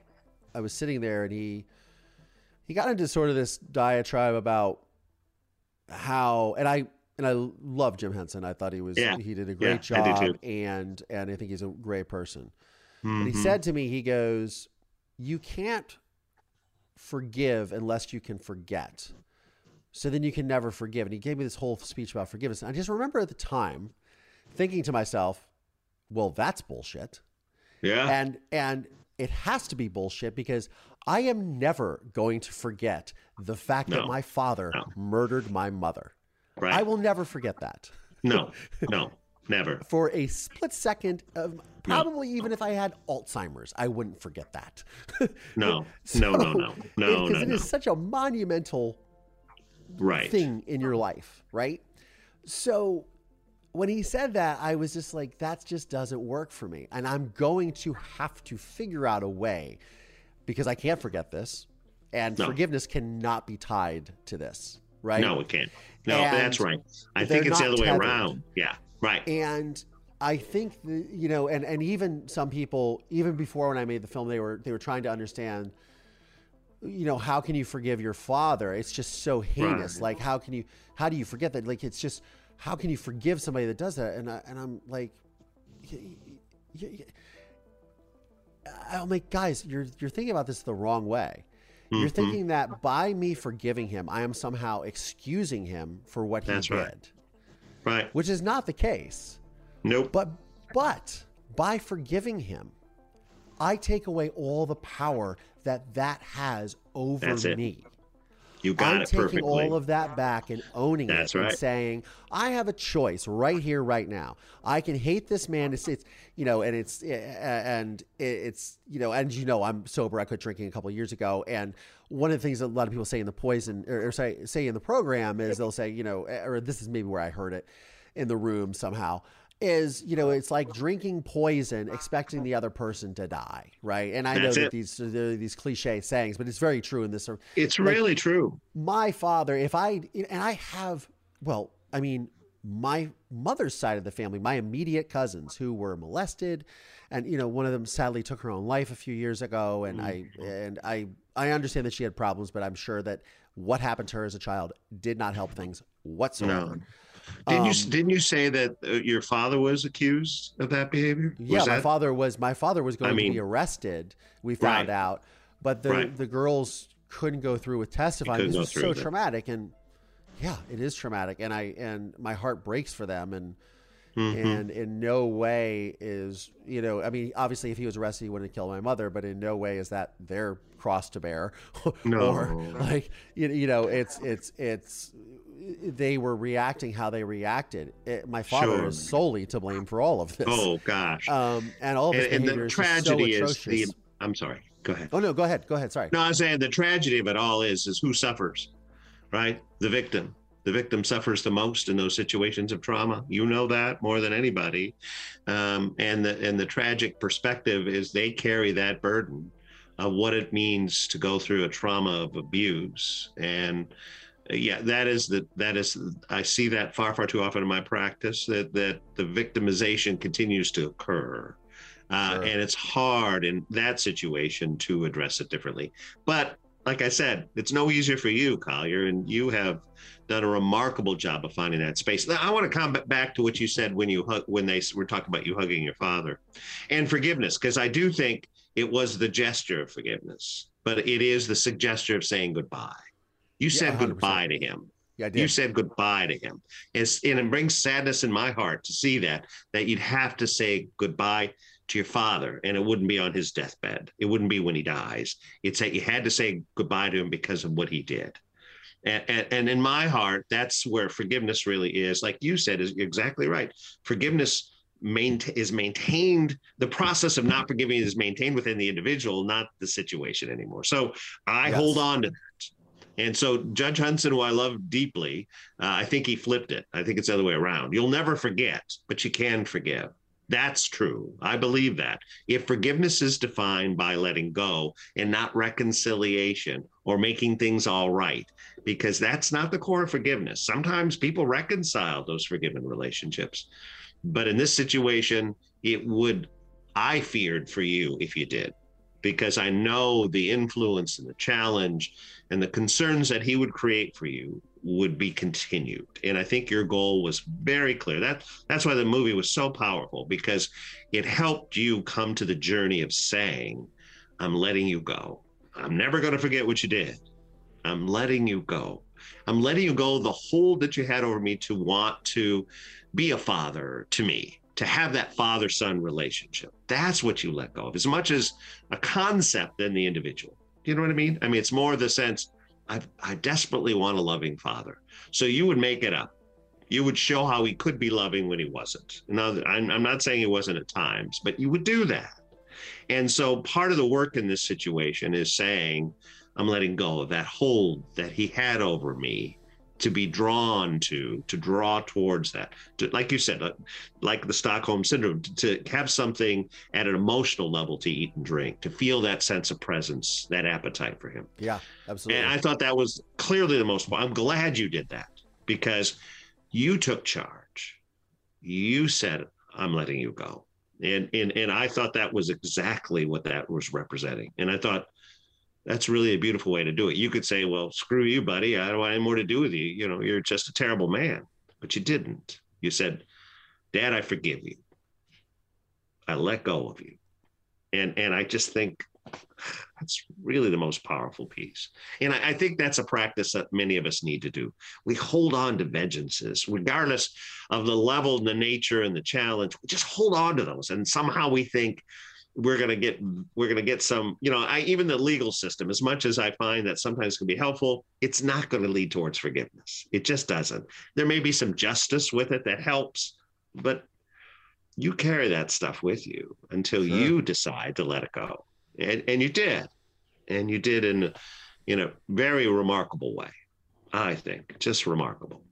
I was sitting there, and he he got into sort of this diatribe about how, and I and I love Jim Henson. I thought he was Yeah. he did a great do job, and and I think he's a great person. But he mm-hmm. said to me, he goes, "You can't forgive unless you can forget. So then you can never forgive. And he gave me this whole speech about forgiveness. And I just remember at the time thinking to myself, well, that's bullshit. Yeah. And and it has to be bullshit because I am never going to forget the fact that my father No. murdered my mother. Right. I will never forget that. no, no, never. For a split second of probably even if I had Alzheimer's, I wouldn't forget that. No, no, no, no, no, Because no, it no. is such a monumental Right. thing in your life, right? So when he said that, I was just like, that just doesn't work for me. And I'm going to have to figure out a way because I can't forget this. And No. forgiveness cannot be tied to this, right? No, it can't. No, And that's right. I think it's the other way around. Yeah. Right. and I think the, you know, and and even some people, even before when I made the film, they were they were trying to understand, you know, how can you forgive your father? It's just so heinous. Right. Like, how can you? How do you forget that? Like, it's just how can you forgive somebody that does that? And I, and I'm like, I'm like, guys, you're you're thinking about this the wrong way. You're Mhm. thinking that by me forgiving him, I am somehow excusing him for what he That's did, right. Right. which is not the case. Nope. But but by forgiving him, I take away all the power that that has over me. You got I'm it taking perfectly. all of that back and owning That's it and right. saying, I have a choice right here, right now. I can hate this man. It's, it's you know, and it's, uh, and it's, you know, and you know, I'm sober. I quit drinking a couple of years ago. And one of the things that a lot of people say in the poison or, or say, say in the program is they'll say, you know, or this is maybe where I heard it in the room somehow is you know it's like drinking poison expecting the other person to die right and i know that it. these are these cliche sayings but it's very true in this It's like- really true. my father, if I, and I have, well, I mean, my mother's side of the family, my immediate cousins who were molested, and you know, one of them sadly took her own life a few years ago, and I, mm-hmm. and I, I understand that she had problems, but I'm sure that what happened to her as a child did not help things whatsoever. Didn't you Um, didn't you say that uh, your father was accused of that behavior? Yeah, Was my that- father was my father was going I mean- to be arrested. We found Right. out, but the Right. the girls couldn't go through with testifying. This was so traumatic, and yeah, it is traumatic, and I and my heart breaks for them, and Mhm. and in no way is you know I mean obviously if he was arrested he wouldn't have killed my mother, but in no way is that their cross to bear, No. or like you, you know it's it's it's they were reacting how they reacted. It, my father Sure. is solely to blame for all of this. Oh gosh. Um, and all of his and, and the is tragedy so is the. I'm sorry. Go ahead. Oh no, go ahead, go ahead. Sorry. No, I'm saying the tragedy of it all is is who suffers, right? The victim. The victim suffers the most in those situations of trauma. You know that more than anybody, um, and the and the tragic perspective is they carry that burden of what it means to go through a trauma of abuse. And yeah, that is the that is I see that far far too often in my practice that that the victimization continues to occur. Uh, Sure. And it's hard in that situation to address it differently. But like I said, it's no easier for you, Collier, and you have done a remarkable job of finding that space. Now, I want to come back to what you said when you hug, when they were talking about you hugging your father, and forgiveness, because I do think it was the gesture of forgiveness, but it is the gesture of saying goodbye. You Yeah, said 100%. goodbye to him. Yeah, I you said goodbye to him. It's, and it brings sadness in my heart to see that that you'd have to say goodbye to your father and it wouldn't be on his deathbed. It wouldn't be when he dies. It's that you had to say goodbye to him because of what he did. And, and, and in my heart that's where forgiveness really is. Like you said is exactly right. Forgiveness maintain, is maintained the process of not forgiving is maintained within the individual not the situation anymore. So i Yes. hold on to that and so Judge Hudson, who I love deeply, uh, I think he flipped it. I think it's the other way around. You'll never forget, but you can forgive. That's true. I believe that. If forgiveness is defined by letting go and not reconciliation or making things all right, because that's not the core of forgiveness. Sometimes people reconcile those forgiven relationships. But in this situation, it would, I feared for you if you did, because I know the influence and the challenge and the concerns that he would create for you would be continued. And I think your goal was very clear. That that's why the movie was so powerful because it helped you come to the journey of saying, I'm letting you go. I'm never going to forget what you did. I'm letting you go. I'm letting you go the hold that you had over me to want to be a father to me, to have that father son relationship. That's what you let go of, as much as a concept than the individual. You know what I mean? I mean, it's more the sense I, I desperately want a loving father. So you would make it up. You would show how he could be loving when he wasn't. Now, I'm, I'm not saying he wasn't at times, but you would do that. And so part of the work in this situation is saying, I'm letting go of that hold that he had over me to be drawn to, to draw towards that. To, like you said, uh, like the Stockholm syndrome, to, to have something at an emotional level to eat and drink, to feel that sense of presence, that appetite for him. Yeah, absolutely. And I thought that was clearly the most. I'm glad you did that because you took charge. You said, "I'm letting you go," and and and I thought that was exactly what that was representing. And I thought that's really a beautiful way to do it. You could say, well, screw you, buddy. I don't want any more to do with you. You know, you're just a terrible man. But you didn't. You said, Dad, I forgive you. I let go of you. And and I just think that's really the most powerful piece. And I, I, think that's a practice that many of us need to do. We hold on to vengeances, regardless of the level, and the nature, and the challenge. We just hold on to those. And somehow we think, we're going to get we're going to get some you know i even the legal system as much as i find that sometimes can be helpful it's not going to lead towards forgiveness. It just doesn't. There may be some justice with it that helps but you carry that stuff with you until sure. you decide to let it go. And, and you did. And you did in in a very remarkable way i think. Just remarkable.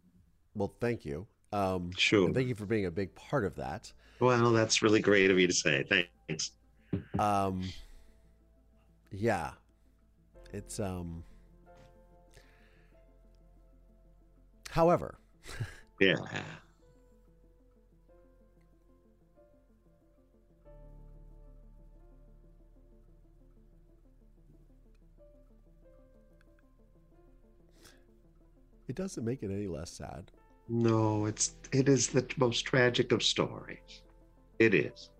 Well thank you. Um sure. thank you for being a big part of that. Well that's really great of you to say. Thanks um, yeah, it's um. However, yeah. It doesn't make it any less sad. No, it's it is the most tragic of stories. It is.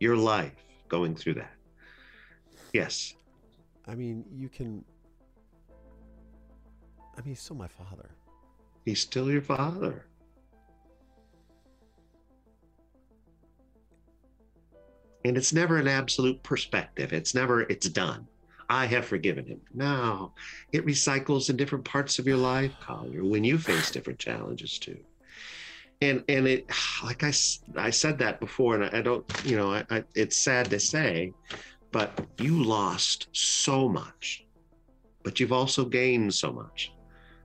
Your life going through that. Yes. I mean, you can. I mean, he's still my father. He's still your father. And it's never an absolute perspective. It's never, it's done. I have forgiven him. No, it recycles in different parts of your life, Collier, when you face different challenges too and and it like I, I said that before and I, I don't you know I, I, it's sad to say but you lost so much but you've also gained so much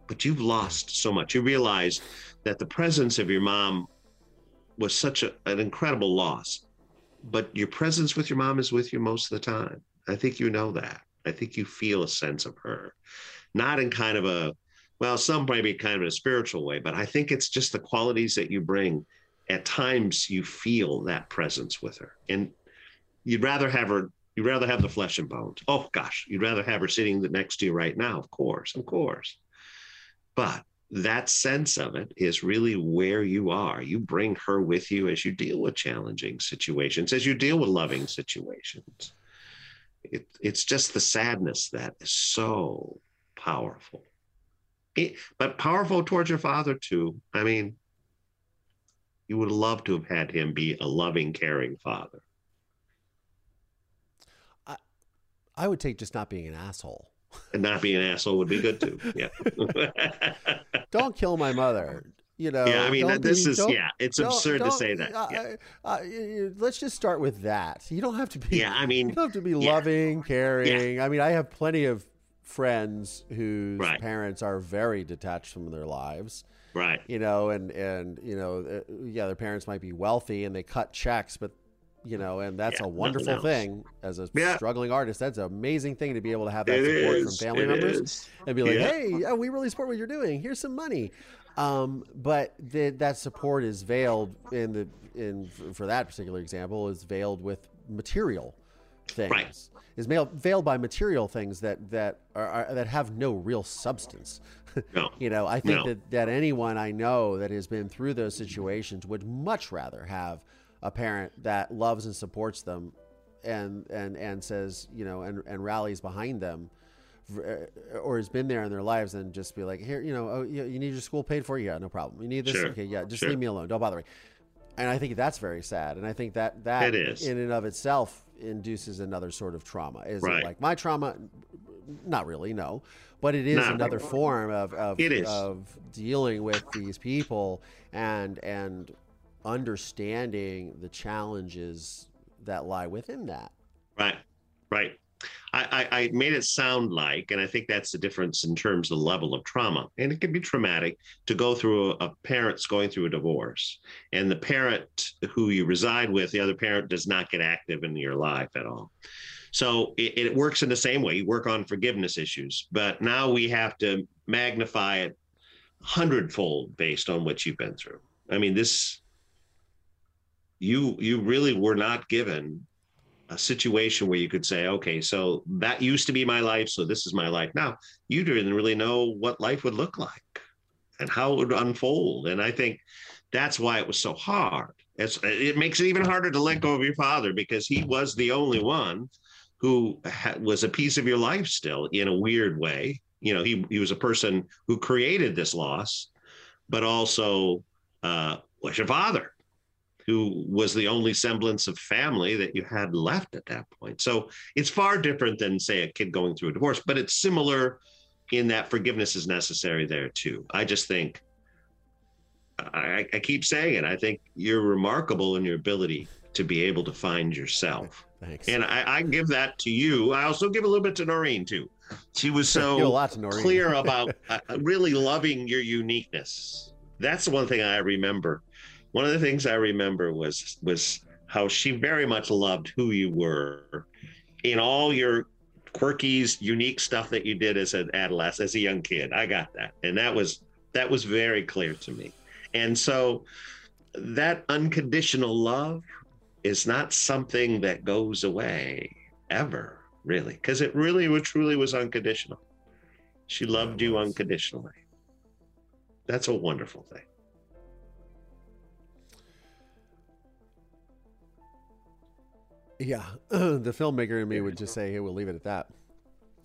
but you've lost so much. You realize that the presence of your mom was such a, an incredible loss but your presence with your mom is with you most of the time. I think you know that. I think you feel a sense of her not in kind of a well, some maybe kind of in a spiritual way, but I think it's just the qualities that you bring. At times, you feel that presence with her, and you'd rather have her. You'd rather have the flesh and bones. Oh gosh, you'd rather have her sitting next to you right now. Of course, of course. But that sense of it is really where you are. You bring her with you as you deal with challenging situations, as you deal with loving situations. It, it's just the sadness that is so powerful but powerful towards your father too. I mean, you would love to have had him be a loving, caring father. I, I would take just not being an asshole. And not being an asshole would be good too. Yeah. don't kill my mother. You know. Yeah, I mean, this be, is yeah, it's absurd to say that. Yeah. uh, uh, let's just start with that. You don't have to be. Yeah, I mean, you don't have to be yeah. loving, caring. Yeah. I mean, I have plenty of friends whose right. parents are very detached from their lives right you know and and you know uh, yeah their parents might be wealthy and they cut checks but you know and that's yeah, a wonderful thing as a yeah. struggling artist that's an amazing thing to be able to have that it support is. from family members is. and be like yeah. hey yeah, we really support what you're doing here's some money um, but the, that support is veiled in the in for that particular example is veiled with material things right is veiled by material things that that are, are that have no real substance. No. you know, I think no. that that anyone I know that has been through those situations would much rather have a parent that loves and supports them and and and says you know and and rallies behind them uh, or has been there in their lives and just be like here you know oh you, you need your school paid for yeah no problem you need this Sure. okay yeah just Sure. leave me alone don't bother me and i think that's very sad. And i think that that in and of itself induces another sort of trauma. Is Right. it like my trauma? Not really no. But it is Not another really. form of of, of dealing with these people and and understanding the challenges that lie within that. Right, right. I, I, I made it sound like, and I think that's the difference in terms of the level of trauma. And it can be traumatic to go through a, a parent's going through a divorce, and the parent who you reside with, the other parent does not get active in your life at all. So it, it works in the same way. You work on forgiveness issues, but now we have to magnify it hundredfold based on what you've been through. I mean, this you you really were not given a situation where you could say, okay, so that used to be my life, so this is my life now. You didn't really know what life would look like and how it would unfold. And I think that's why it was so hard. It's, it makes it even harder to let go of your father because he was the only one who ha- was a piece of your life still in a weird way. You know, he, he was a person who created this loss, but also uh, was your father who was the only semblance of family that you had left at that point. So it's far different than, say, a kid going through a divorce, but it's similar in that forgiveness is necessary there too. I just think, I, I keep saying it, I think you're remarkable in your ability to be able to find yourself. thanks And I, I give that to you. I also give a little bit to Noreen too. She was so a lot to clear about uh, really loving your uniqueness. That's the one thing I remember. One of the things I remember was was how she very much loved who you were in all your quirkies, unique stuff that you did as an adolescent, as a young kid. I got that, and that was that was very clear to me. And so that unconditional love is not something that goes away ever, really, because it really, truly was unconditional. She loved you unconditionally. That's a wonderful thing. Yeah, the filmmaker in me would just say, "Hey, we'll leave it at that."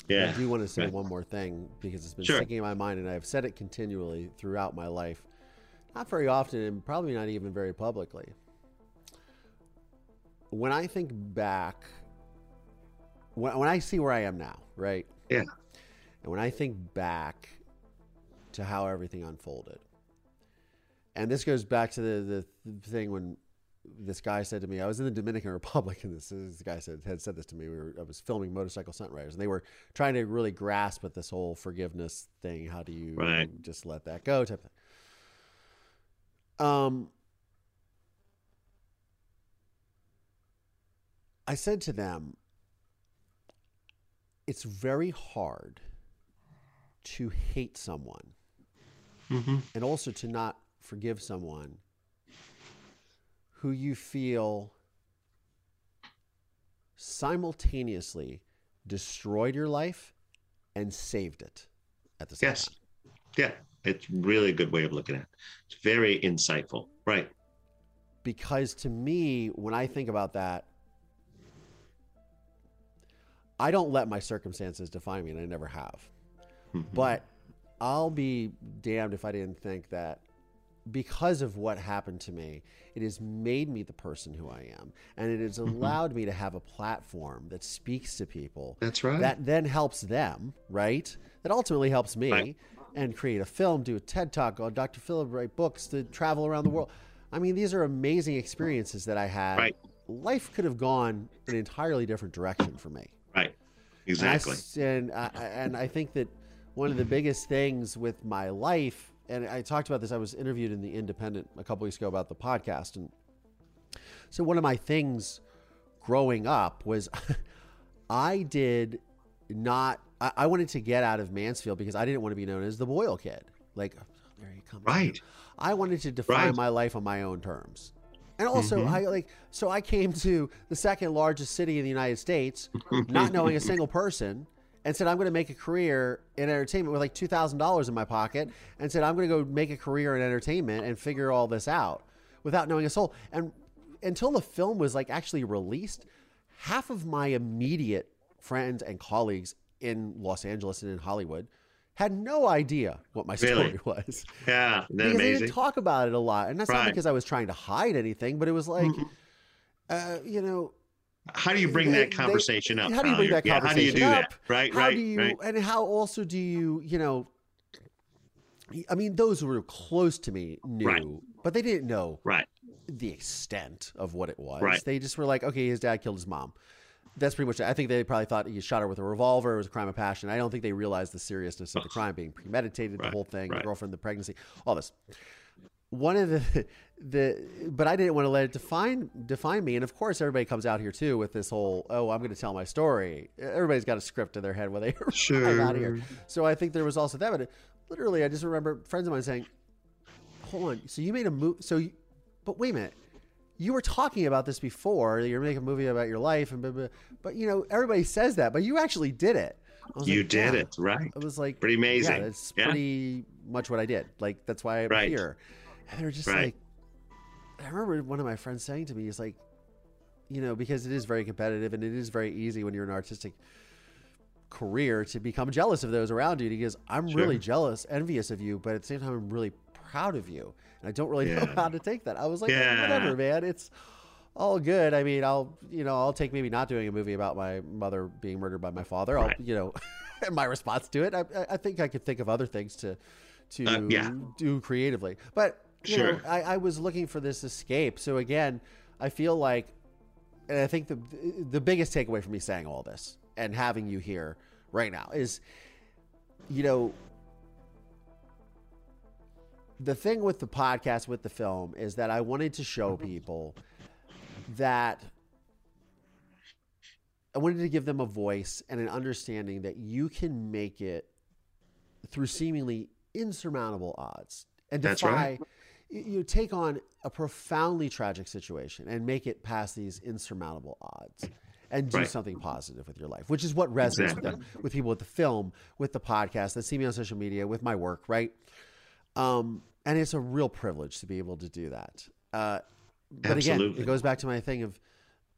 Yeah. I do want to say one more thing because it's been Sure. sticking in my mind, and I've said it continually throughout my life. Not very often, and probably not even very publicly. When I think back, when, when I see where I am now, right? Yeah. And when I think back to how everything unfolded, and this goes back to the, the thing when this guy said to me, I was in the Dominican Republic, and this, this guy said had said this to me. We were I was filming motorcycle stunt riders, and they were trying to really grasp at this whole forgiveness thing. How do you Right. just let that go? Type of thing. Um, I said to them, it's very hard to hate someone Mhm. and also to not forgive someone who you feel simultaneously destroyed your life and saved it at the same Yes. time. Yeah. It's really a good way of looking at it. It's very insightful. Right. Because to me, when I think about that, I don't let my circumstances define me, and I never have. Mhm. But I'll be damned if I didn't think that because of what happened to me, it has made me the person who I am. And it has mm-hmm. allowed me to have a platform that speaks to people. That's right. That then helps them, right? That ultimately helps me Right. and create a film, do a TED talk, on Dr. Phil, write books, to travel around the world. I mean, these are amazing experiences that I had. Right. Life could have gone an entirely different direction for me. right. And I Exactly. And I, I- and I think that one of the biggest things with my life, and I talked about this, I was interviewed in the Independent a couple weeks ago about the podcast, and so one of my things growing up was I did not. I, I wanted to get out of Mansfield because I didn't want to be known as the Boyle kid. Like, there he comes. Right. I wanted to define Right. my life on my own terms. And also, mm-hmm. I like so I came to the second largest city in the United States, not knowing a single person, and said I'm going to make a career in entertainment with like two thousand dollars in my pocket, and said I'm going to go make a career in entertainment and figure all this out without knowing a soul. And until the film was like actually released, half of my immediate friends and colleagues in Los Angeles and in Hollywood had no idea what my story Really? was Yeah, because they didn't talk about it a lot. And that's not because I was trying to hide anything, but it was like, uh, you know, How do you bring they- that conversation they- up? How do you bring that Yeah, conversation how do you do up? that? Right, how right, do you, right. and how also do you, you know, I mean, those who were close to me knew, Right. but they didn't know Right. the extent of what it was. Right. They just were like, okay, his dad killed his mom. That's pretty much it. I think they probably thought he shot her with a revolver. It was a crime of passion. I don't think they realized the seriousness of the crime being premeditated, the whole thing, the girlfriend, the pregnancy, all this. One of the the but I didn't want to let it define define me. And of course everybody comes out here too with this whole, oh, I'm gonna tell my story. Everybody's got a script in their head when they arrive out here. So I think there was also that, but literally I just remember friends of mine saying, Hold on, so you made a movie so you, but wait a minute you were talking about this before. You're making a movie about your life, and blah, blah, but you know everybody says that, but you actually did it. You like, did yeah. it, right? I was like, Pretty amazing. Yeah, that's Yeah. pretty much what I did. Like that's why I'm Right. here. And they're just Right. like, I remember one of my friends saying to me, "He's like, you know, because it is very competitive and it is very easy when you're in an artistic career to become jealous of those around you." Because I'm Sure. really jealous, envious of you, but at the same time, I'm really proud of you, and I don't really know how to take that. I was like, Yeah. whatever, man. It's all good. I mean, I'll you know I'll take maybe not doing a movie about my mother being murdered by my father. I'll you know, and my response to it. I, I- I think I could think of other things to to Uh, yeah. do creatively. But you know, Sure. I, I was looking for this escape. So again, I feel like, and I think the the biggest takeaway from me saying all this and having you here right now is, you know, the thing with the podcast with the film is that I wanted to show mm-hmm. people that I wanted to give them a voice and an understanding that you can make it through seemingly insurmountable odds and That's defy right. You take on a profoundly tragic situation and make it past these insurmountable odds and do Right. something positive with your life, which is what resonates with, Exactly. them, with people with the film, with the podcast, that see me on social media, with my work, right? Um, and it's a real privilege to be able to do that. Uh, but again, it goes back to my thing of,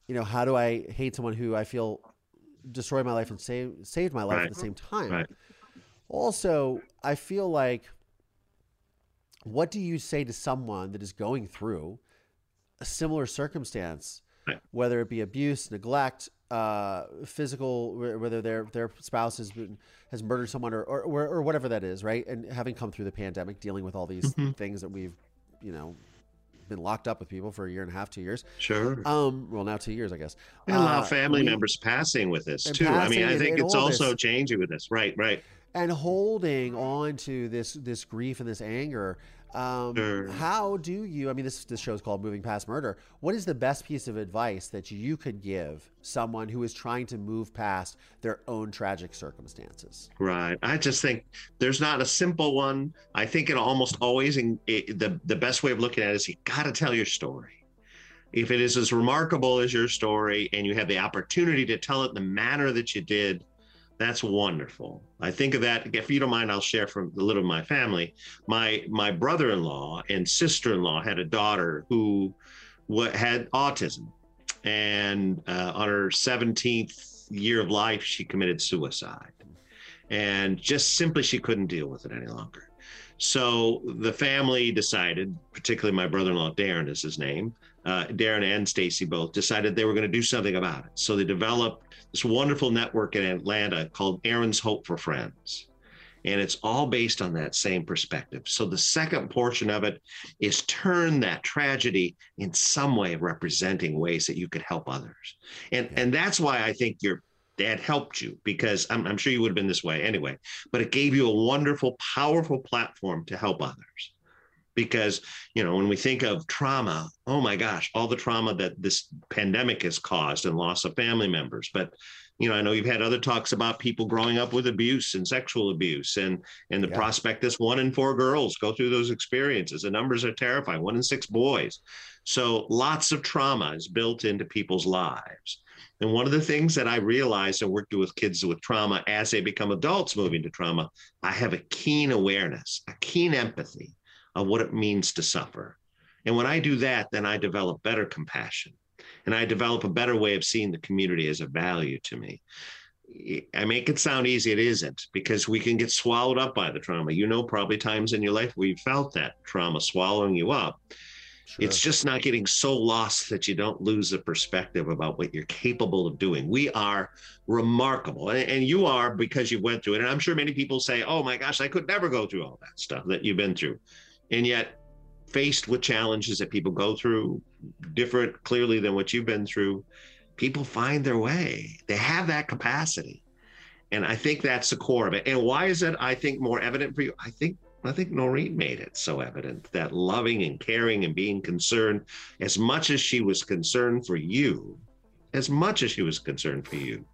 you know, how do I hate someone who I feel destroyed my life and saved saved my life at the same time? Right. Also, I feel like, what do you say to someone that is going through a similar circumstance, Right. whether it be abuse, neglect, uh, physical, whether their their spouse has been has murdered someone or, or or whatever that is, right? And having come through the pandemic, dealing with all these Mm-hmm. things that we've, you know, been locked up with people for a year and a half, two years. Sure. Um, well, now two years, I guess. and a lot Uh, of family we- members passing with this too. I mean, I think it's also this. changing with this. Right, right. And holding on to this this grief and this anger um, Sure. how do you i mean this this show is called moving past murder what is the best piece of advice that you could give someone who is trying to move past their own tragic circumstances Right. I just think there's not a simple one. I think it almost always in, it, the the best way of looking at it is you got to tell your story. If it is as remarkable as your story and you have the opportunity to tell it in the manner that you did, that's wonderful. I think of that. If you don't mind, I'll share from a little of my family. My my brother-in-law and sister-in-law had a daughter who had autism, and uh, on her 17th year of life, she committed suicide and just simply she couldn't deal with it any longer. So the family decided, particularly my brother-in-law Darren is his name, uh, Darren and Stacy both decided they were going to do something about it. So they developed this wonderful network in Atlanta called Erin's Hope for Friends. And it's all based on that same perspective. So the second portion of it is turn that tragedy in some way representing ways that you could help others. And and that's why I think your dad helped you because I'm, I'm sure you would have been this way anyway, but it gave you a wonderful, powerful platform to help others. Because, you know, when we think of trauma, oh my gosh, all the trauma that this pandemic has caused and loss of family members. But, you know, I know you've had other talks about people growing up with abuse and sexual abuse and and the Yeah. prospect that one in four girls go through those experiences. The numbers are terrifying, one in six boys. So lots of trauma is built into people's lives. And one of the things that I realized in working with kids with trauma as they become adults moving to trauma, I have a keen awareness, a keen empathy of what it means to suffer. And when I do that, then I develop better compassion. and I develop a better way of seeing the community as a value to me. I make it sound easy. It isn't because we can get swallowed up by the trauma. You know, probably times in your life where you felt that trauma swallowing you up. Sure. It's just not getting so lost that you don't lose the perspective about what you're capable of doing. We are remarkable, and, you are because you went through it. And I'm sure many people say, "Oh my gosh, I could never go through all that stuff that you've been through," and yet faced with challenges that people go through different clearly than what you've been through people find their way. They have that capacity. And I think that's the core of it. And why is it, I think, more evident for you? I think I think Noreen made it so evident that loving and caring and being concerned, as much as she was concerned for you, as much as she was concerned for you,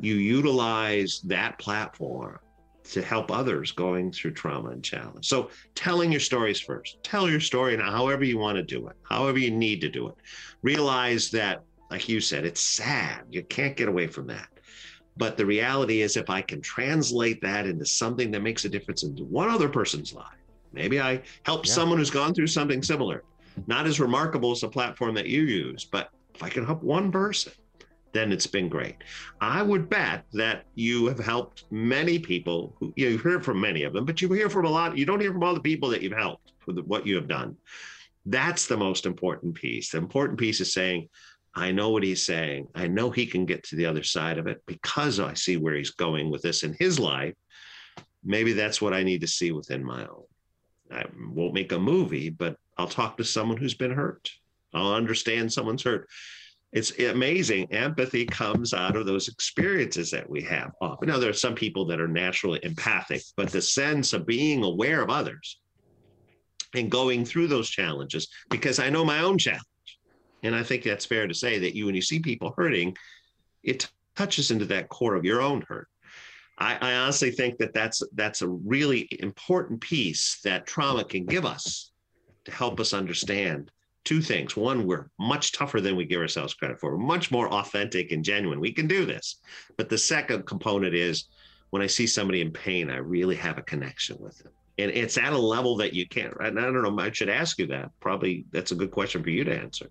you utilize that platform to help others going through trauma and challenge. So telling your stories first. Tell your story and however you want to do it, however you need to do it. Realize that like you said, it's sad. You can't get away from that. But the reality is, if I can translate that into something that makes a difference in one other person's life, maybe I help yeah. someone who's gone through something similar, not as remarkable as the platform that you use, but if I can help one person, then it's been great. I would bet that you have helped many people. Who, you, hear from many of them, but you hear from a lot. You don't hear from all the people that you've helped with what you have done. That's the most important piece. The important piece is saying, I know what he's saying. I know he can get to the other side of it because I see where he's going with this in his life. Maybe that's what I need to see within my own. I won't make a movie, but I'll talk to someone who's been hurt. I'll understand someone's hurt. It's amazing. Empathy comes out of those experiences that we have. Often, now there are some people that are naturally empathic, but the sense of being aware of others and going through those challenges, because I know my own challenge and I think that's fair to say that you, when you see people hurting, it touches into that core of your own hurt. I, I honestly think that that's that's a really important piece that trauma can give us to help us understand two things. One, we're much tougher than we give ourselves credit for. We're much more authentic and genuine. We can do this. But the second component is when I see somebody in pain, I really have a connection with them and it's at a level that you can't right? i don't know i should ask you that probably that's a good question for you to answer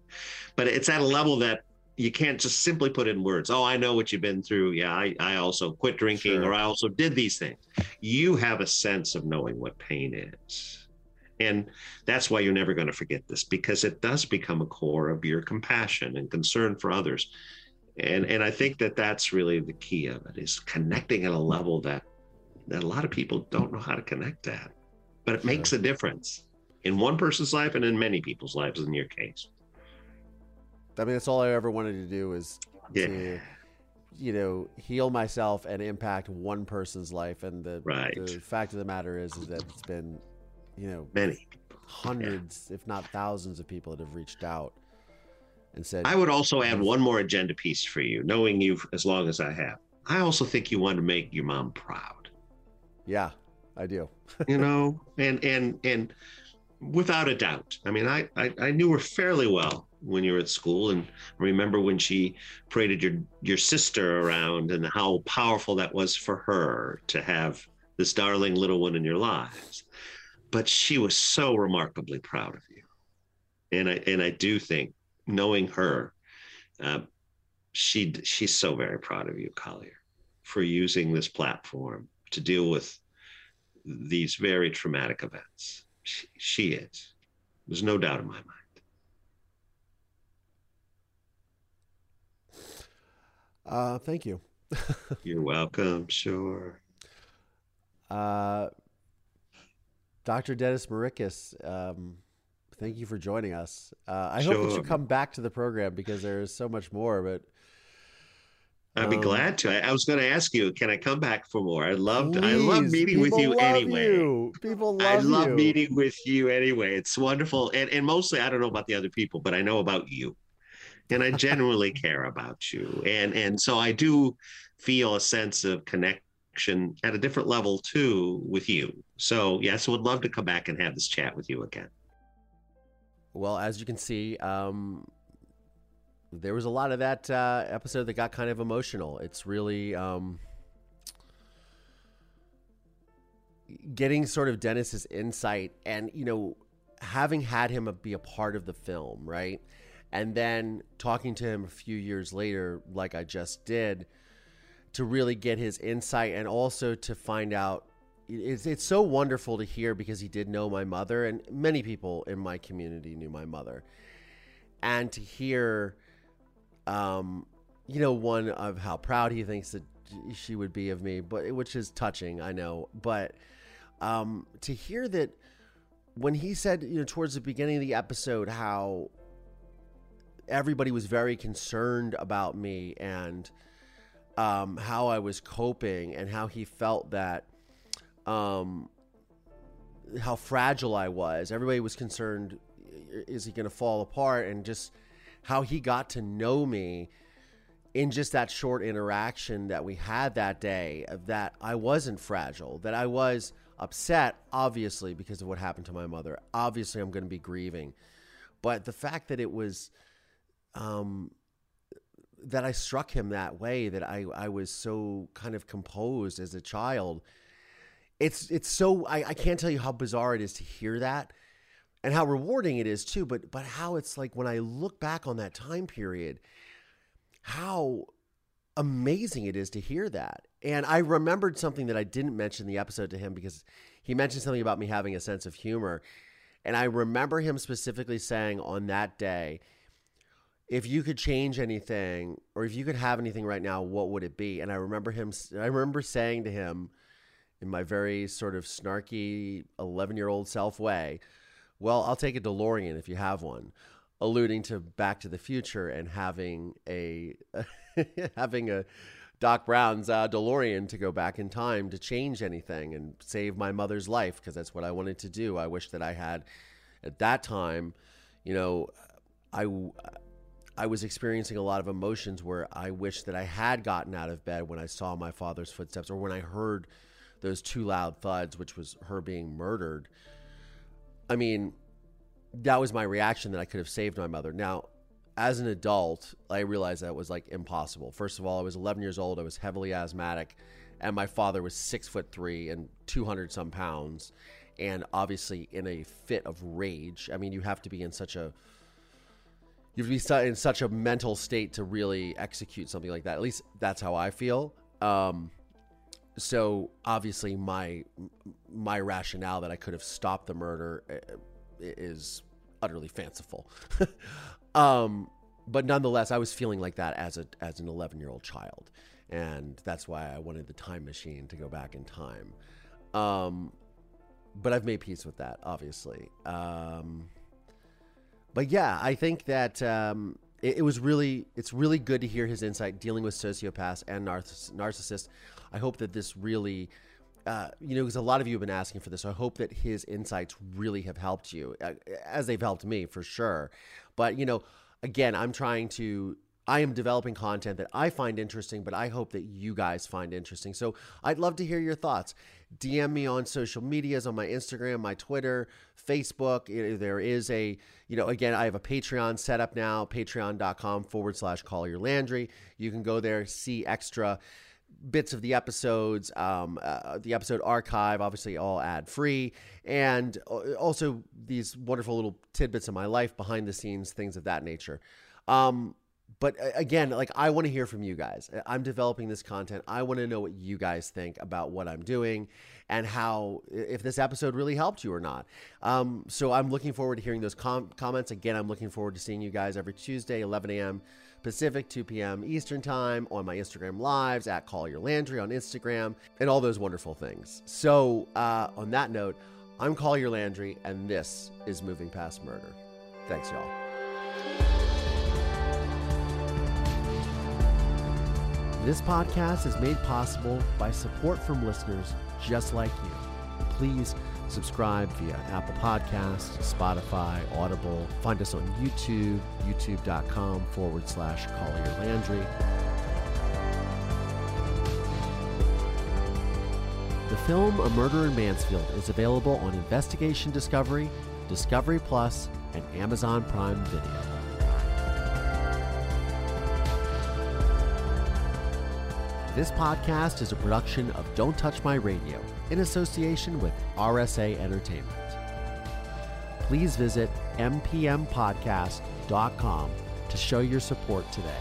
but it's at a level that you can't just simply put in words oh i know what you've been through yeah i, I also quit drinking sure. or i also did these things you have a sense of knowing what pain is and that's why you're never going to forget this because it does become a core of your compassion and concern for others and and i think that that's really the key of it is connecting at a level that that a lot of people don't know how to connect at, But it makes a difference in one person's life and in many people's lives in your case. I mean, that's all I ever wanted to do is yeah. to, you know, heal myself and impact one person's life. And the, right. the fact of the matter is, is that it's been, you know, many hundreds, yeah. if not thousands of people that have reached out and said. I would also add one more agenda piece for you, knowing you as long as I have. I also think you want to make your mom proud. Yeah, I do. you know, and and and without a doubt. I mean, I, I I knew her fairly well when you were at school, and remember when she paraded your your sister around, and how powerful that was for her to have this darling little one in your lives. But she was so remarkably proud of you, and I and I do think knowing her, uh, she she's so very proud of you, Collier, for using this platform to deal with these very traumatic events. She, she is. There's no doubt in my mind. Uh, thank you. You're welcome. Sure. Uh, Dr. Dennis Marikis, um, thank you for joining us. Uh, I sure. hope that you come back to the program because there is so much more, but I'd be um, glad to. I, I was going to ask you, can I come back for more? I loved, please, I love meeting with you anyway. You. People love I love you. meeting with you anyway. It's wonderful, and and mostly I don't know about the other people, but I know about you, and I genuinely care about you, and and so I do feel a sense of connection at a different level too with you. So yes, would love to come back and have this chat with you again. Well, as you can see, um, there was a lot of that uh, episode that got kind of emotional. It's really um, getting sort of Dennis's insight and, you know, having had him be a part of the film, right? And then talking to him a few years later, like I just did, to really get his insight and also to find out. It's, it's so wonderful to hear because he did know my mother, and many people in my community knew my mother. And to hear, um, you know, one of how proud he thinks that she would be of me, but which is touching, I know. But um, to hear that when he said, you know, towards the beginning of the episode, how everybody was very concerned about me and um, how I was coping and how he felt that um, how fragile I was. Everybody was concerned, is he going to fall apart? And just how he got to know me in just that short interaction that we had that day that I wasn't fragile, that I was upset, obviously, because of what happened to my mother. Obviously, I'm going to be grieving. But the fact that it was, um, that I struck him that way, that I, I was so kind of composed as a child, it's, it's so, I, I can't tell you how bizarre it is to hear that and how rewarding it is too, but, but how it's like when I look back on that time period, how amazing it is to hear that. And I remembered something that I didn't mention the episode to him because he mentioned something about me having a sense of humor. And I remember him specifically saying on that day, if you could change anything or if you could have anything right now, what would it be? And I remember him, I remember saying to him in my very sort of snarky 11 year old self way, well, I'll take a DeLorean if you have one alluding to Back to the Future and having a having a Doc Brown's uh, DeLorean to go back in time to change anything and save my mother's life because that's what I wanted to do. I wish that I had at that time, you know, I I was experiencing a lot of emotions where I wish that I had gotten out of bed when I saw my father's footsteps or when I heard those two loud thuds, which was her being murdered. I mean, that was my reaction that I could have saved my mother. Now, as an adult, I realized that was like impossible. First of all, I was 11 years old. I was heavily asthmatic, and my father was six foot three and 200 some pounds, and obviously in a fit of rage. I mean, you have to be in such a you have to be in such a mental state to really execute something like that. At least that's how I feel. Um, so obviously, my my rationale that I could have stopped the murder uh, is utterly fanciful. um, but nonetheless, I was feeling like that as a as an 11 year old child, and that's why I wanted the time machine to go back in time. Um, but I've made peace with that, obviously. Um, but yeah, I think that um, it, it, was really it's really good to hear his insight dealing with sociopaths and narcissists. I hope that this really uh, you know, because a lot of you have been asking for this. So I hope that his insights really have helped you, uh, as they've helped me for sure. But you know, again, I'm trying to. I am developing content that I find interesting, but I hope that you guys find interesting. So I'd love to hear your thoughts. DM me on social medias on my Instagram, my Twitter, Facebook. There is a, you know, again, I have a Patreon set up now, patreon.com forward slash Collier Landry. You can go there, see extra bits of the episodes, um, uh, the episode archive, obviously all ad free, and also these wonderful little tidbits of my life, behind the scenes, things of that nature. Um, but again, like I want to hear from you guys. I'm developing this content. I want to know what you guys think about what I'm doing and how if this episode really helped you or not. Um, so I'm looking forward to hearing those com- comments. Again, I'm looking forward to seeing you guys every Tuesday, 11 a.m. Pacific, 2 p.m. Eastern Time on my Instagram lives at Collier Landry on Instagram and all those wonderful things. So, uh, on that note, I'm Collier Landry, and this is Moving Past Murder. Thanks, y'all. This podcast is made possible by support from listeners just like you. Please Subscribe via Apple Podcasts, Spotify, Audible. Find us on YouTube, youtube.com forward slash Collier Landry. The film A Murder in Mansfield is available on Investigation Discovery, Discovery Plus, and Amazon Prime Video. This podcast is a production of Don't Touch My Radio in association with RSA Entertainment. please visit mpmpodcast.com to show your support today.